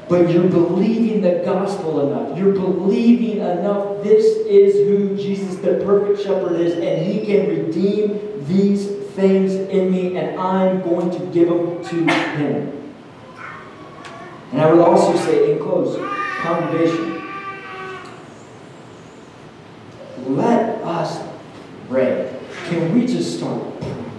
But you're believing the gospel enough. You're believing enough this is who Jesus, the perfect shepherd, is, and he can redeem these things in me, and I'm going to give them to him. And I would also say, in close, congregation, let us pray. Can we just start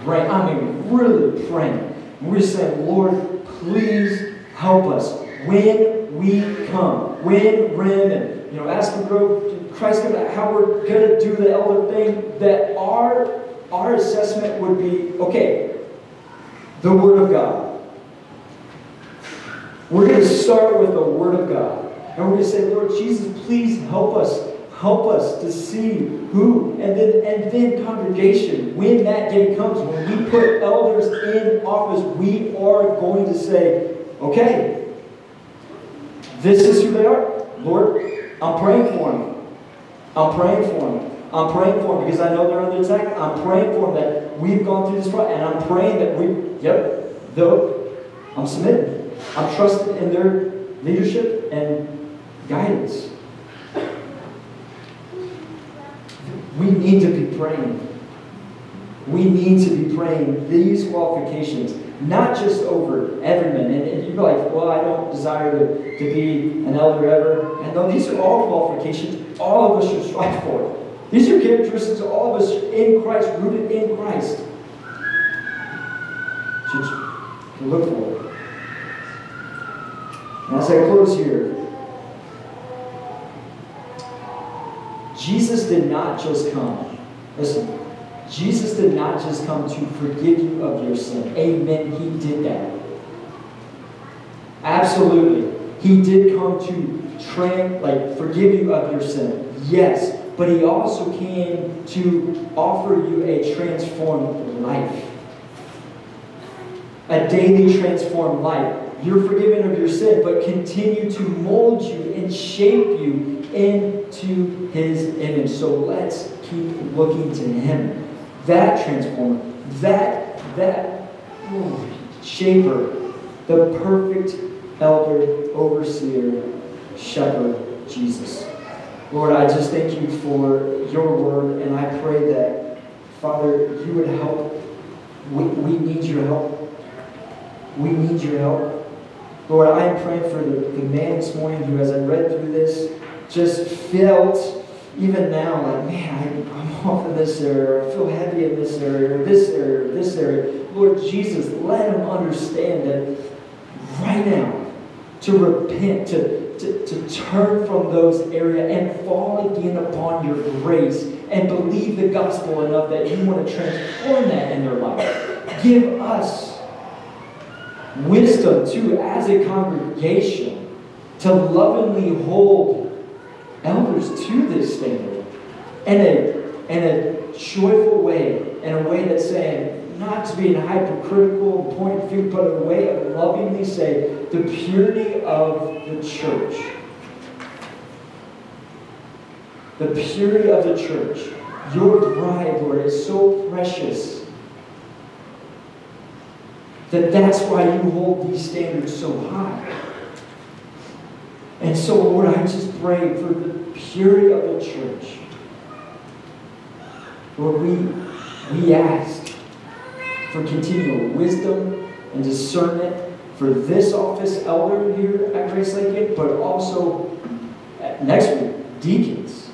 praying? I mean, really praying. We're saying, Lord, please help us when we come, when Rem and you know, Aspen Grove, Christ, about how we're to do the elder thing, that our our assessment would be okay, the Word of God. We're to start with the Word of God. And we're to say, Lord Jesus, please help us. Help us to see who. And then, and then congregation, when that day comes, when we put elders in office, we are going to say, okay, this is who they are. Lord, I'm praying for them. I'm praying for them. I'm praying for them because I know they're under attack. I'm praying for them that we've gone through this process, and I'm praying that we, yep, though I'm submitting. I'm trusting in their leadership and guidance. We need to be praying. We need to be praying these qualifications, not just over everyman. And, and you're like, well, I don't desire to, to be an elder ever. And though these are all qualifications all of us should strive for. These are characteristics of all of us in Christ, rooted in Christ. Should look for. And as I close here, Jesus did not just come. Listen, Jesus did not just come to forgive you of your sin. Amen. He did that. Absolutely. He did come to train, like forgive you of your sin. Yes but he also came to offer you a transformed life. A daily transformed life. You're forgiven of your sin, but continue to mold you and shape you into his image. So let's keep looking to him. That transformer, that, that oh, shaper, the perfect elder, overseer, shepherd, Jesus. Lord, I just thank you for your word, and I pray that, Father, you would help. We, we need your help. We need your help. Lord, I am praying for the, the man this morning who, as I read through this, just felt even now, like, man, I, I'm off in this area, I feel heavy in this area, or this area, this area. Lord Jesus, let them understand that right now, to repent, to, to, to turn from those areas and fall again upon your grace and believe the gospel enough that you want to transform that in their life. Give us wisdom, too, as a congregation, to lovingly hold elders to this standard in a, in a joyful way, in a way that's saying, not to be hypercritical and point of view, but a way of lovingly say the purity of the church. The purity of the church. Your bride, Lord, is so precious that that's why you hold these standards so high. And so, Lord, I just pray for the purity of the church. Lord, we, we ask for continual wisdom and discernment for this office elder here at Grace Lakin, but also next week, deacons.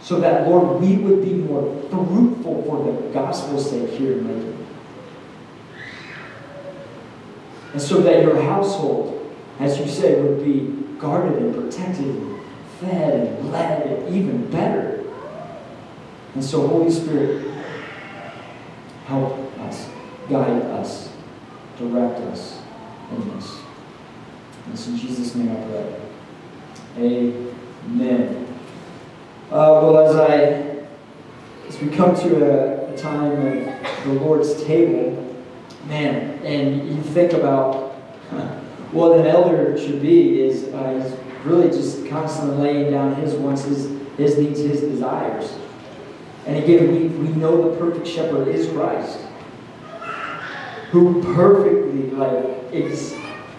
So that, Lord, we would be more fruitful for the gospel's sake here in Lakin. And so that your household, as you say, would be guarded and protected and fed and led and even better. And so, Holy Spirit, help us, guide us, direct us in this. And in Jesus' name I pray. Amen. Uh, well, as I as we come to a, a time of the Lord's table, man, and you think about what an elder should be is uh, really just constantly laying down his wants, his, his needs, his desires. And again, we, we know the perfect shepherd is Christ, who perfectly like ex-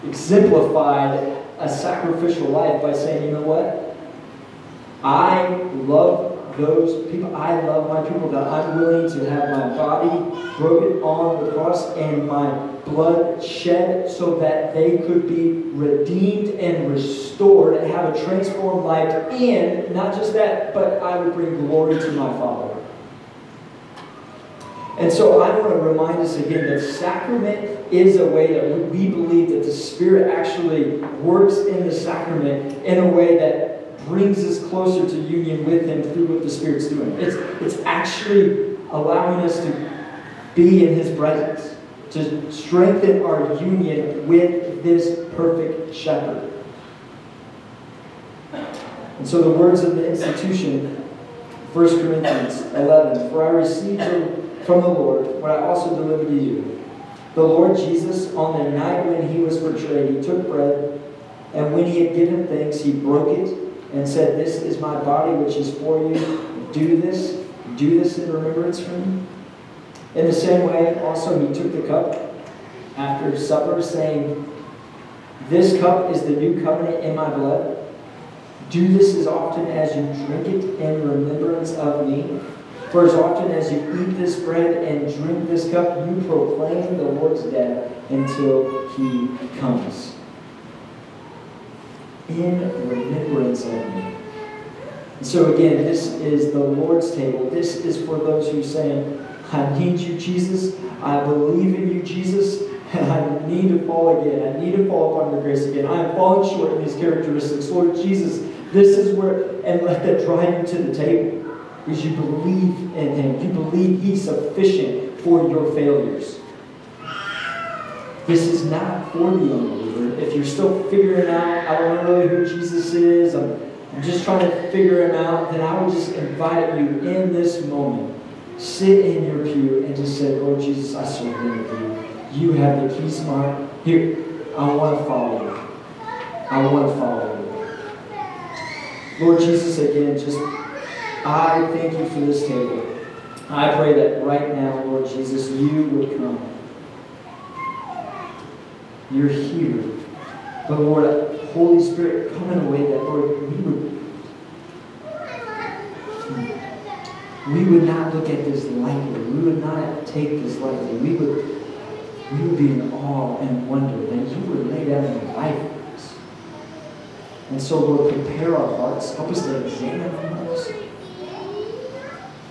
exemplified a sacrificial life by saying, you know what? I love those people. I love my people that I'm willing to have my body broken on the cross and my blood shed so that they could be redeemed and restored and have a transformed life. And not just that, but I would bring glory to my Father. And so I want to remind us again that sacrament is a way that we believe that the Spirit actually works in the sacrament in a way that brings us closer to union with Him through what the Spirit's doing. It's, it's actually allowing us to be in His presence, to strengthen our union with this perfect shepherd. And so the words of the institution, 1 Corinthians 11, For I received from the Lord what I also delivered to you. The Lord Jesus, on the night when he was betrayed, he took bread, and when he had given thanks, he broke it and said, This is my body which is for you. Do this, do this in remembrance for me. In the same way, also he took the cup after supper, saying, This cup is the new covenant in my blood. Do this as often as you drink it in remembrance of me. For as often as you eat this bread and drink this cup, you proclaim the Lord's death until he comes in remembrance of me. And so again, this is the Lord's table. This is for those who say, I need you, Jesus. I believe in you, Jesus. And I need to fall again. I need to fall upon your grace again. I am falling short in these characteristics. Lord Jesus, this is where, and let that drive you to the table. Because you believe in him. You believe he's sufficient for your failures. This is not for the unbeliever. If you're still figuring out, I don't know really who Jesus is, I'm, I'm just trying to figure him out, then I would just invite you in this moment. Sit in your pew and just say, Lord Jesus, I surrender to you. You have the keys to my heart. Here, I want to follow you. I want to follow you. Lord Jesus, again, just I thank you for this table. I pray that right now, Lord Jesus, you would come. You're here. But Lord, Holy Spirit, come in a way that, Lord, we would, we would not look at this lightly. We would not take this lightly. We would, we would be in awe and wonder that you would lay down your life for us. And so, Lord, prepare our hearts. Help us to examine our hearts.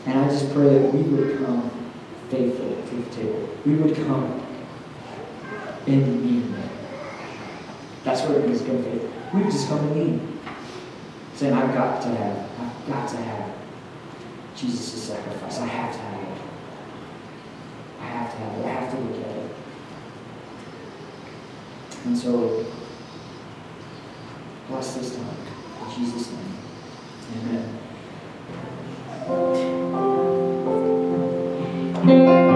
And I just pray that we would come faithful to the table. We would come in the meaning. That's where it is going to be. We've just come to need. Saying, I've got to have. I've got to have. Jesus' sacrifice. I have to have it. I have to have it. I have to look at it. And so, bless this time. In Jesus' name. Amen.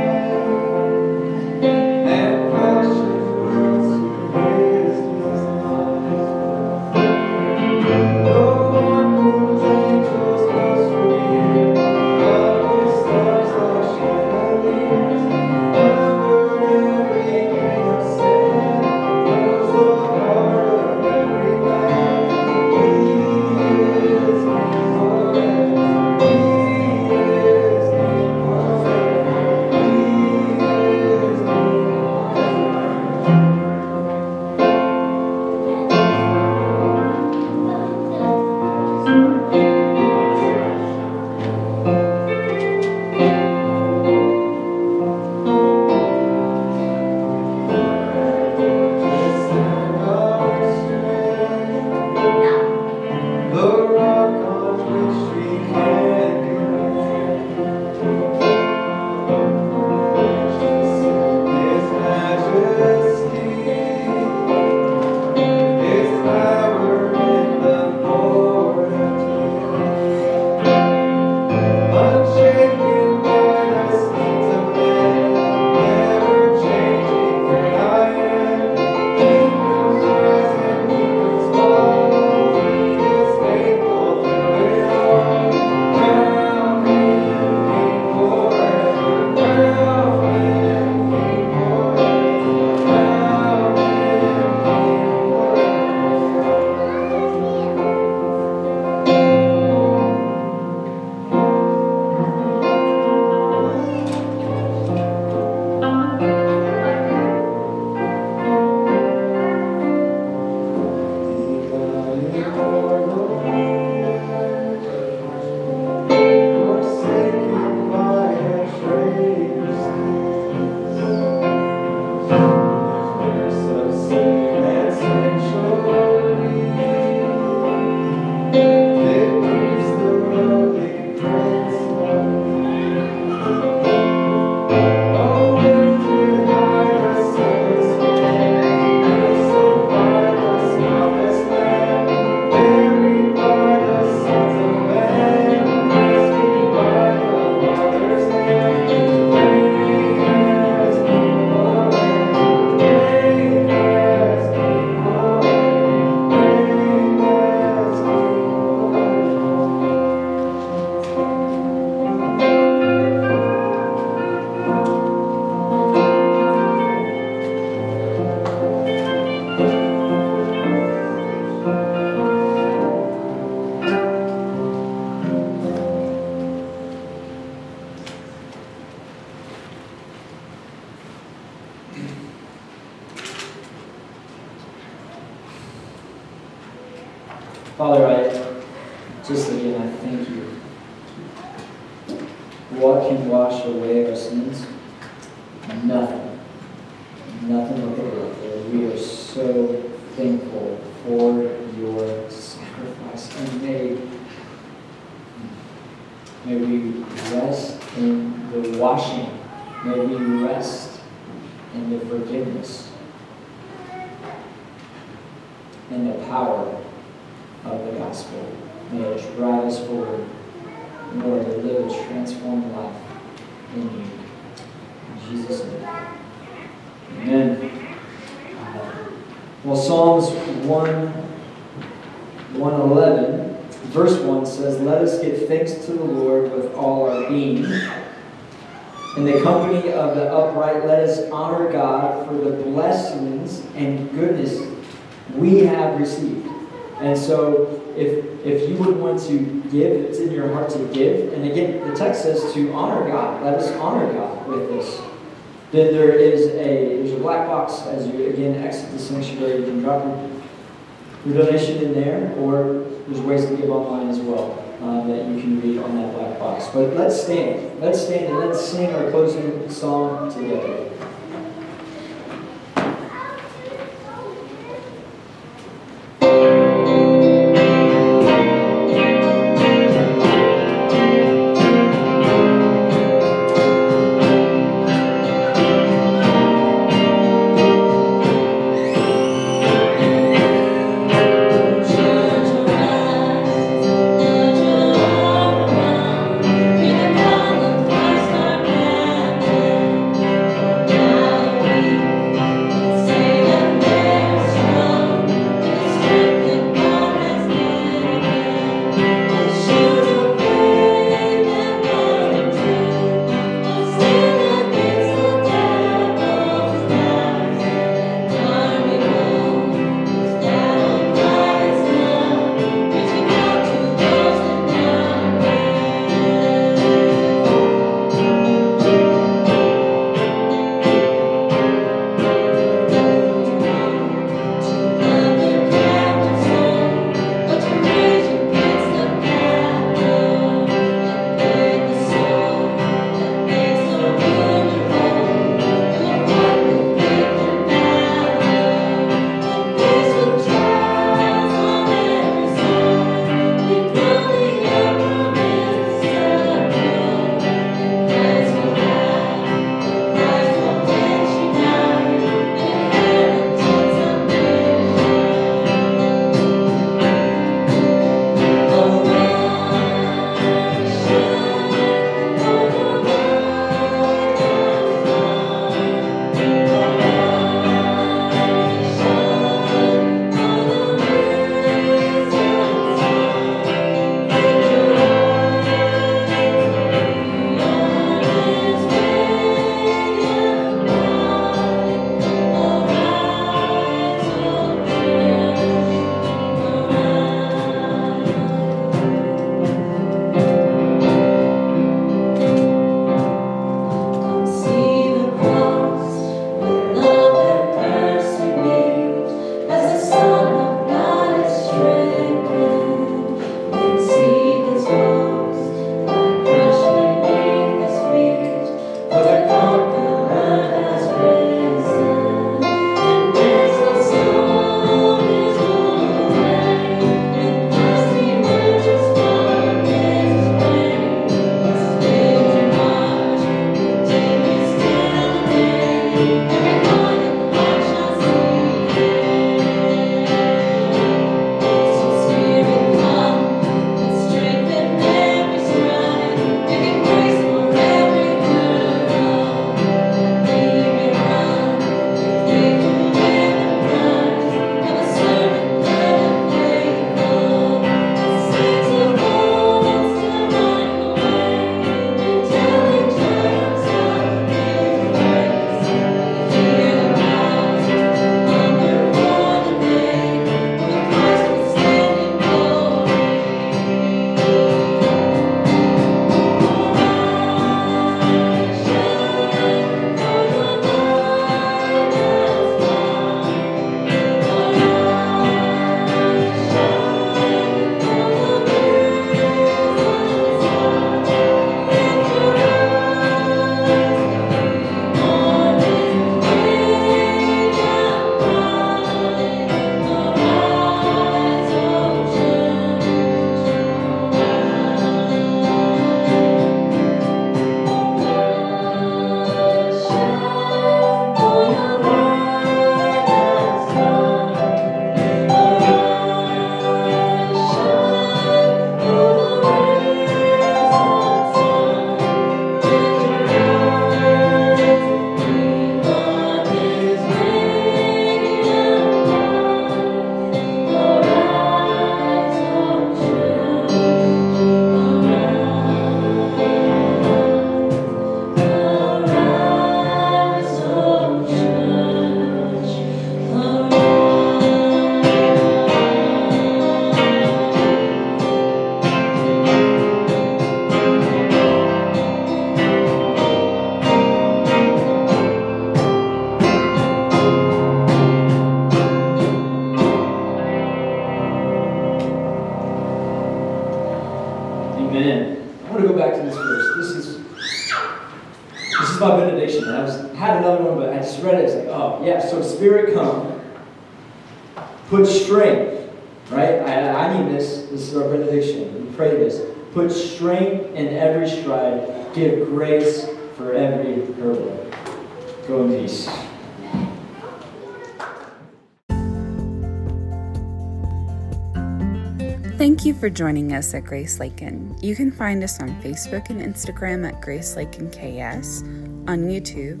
joining us at Grace Lakin. You can find us on Facebook and Instagram at Grace Lakin KS, on YouTube,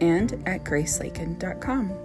and at GraceLakin.com.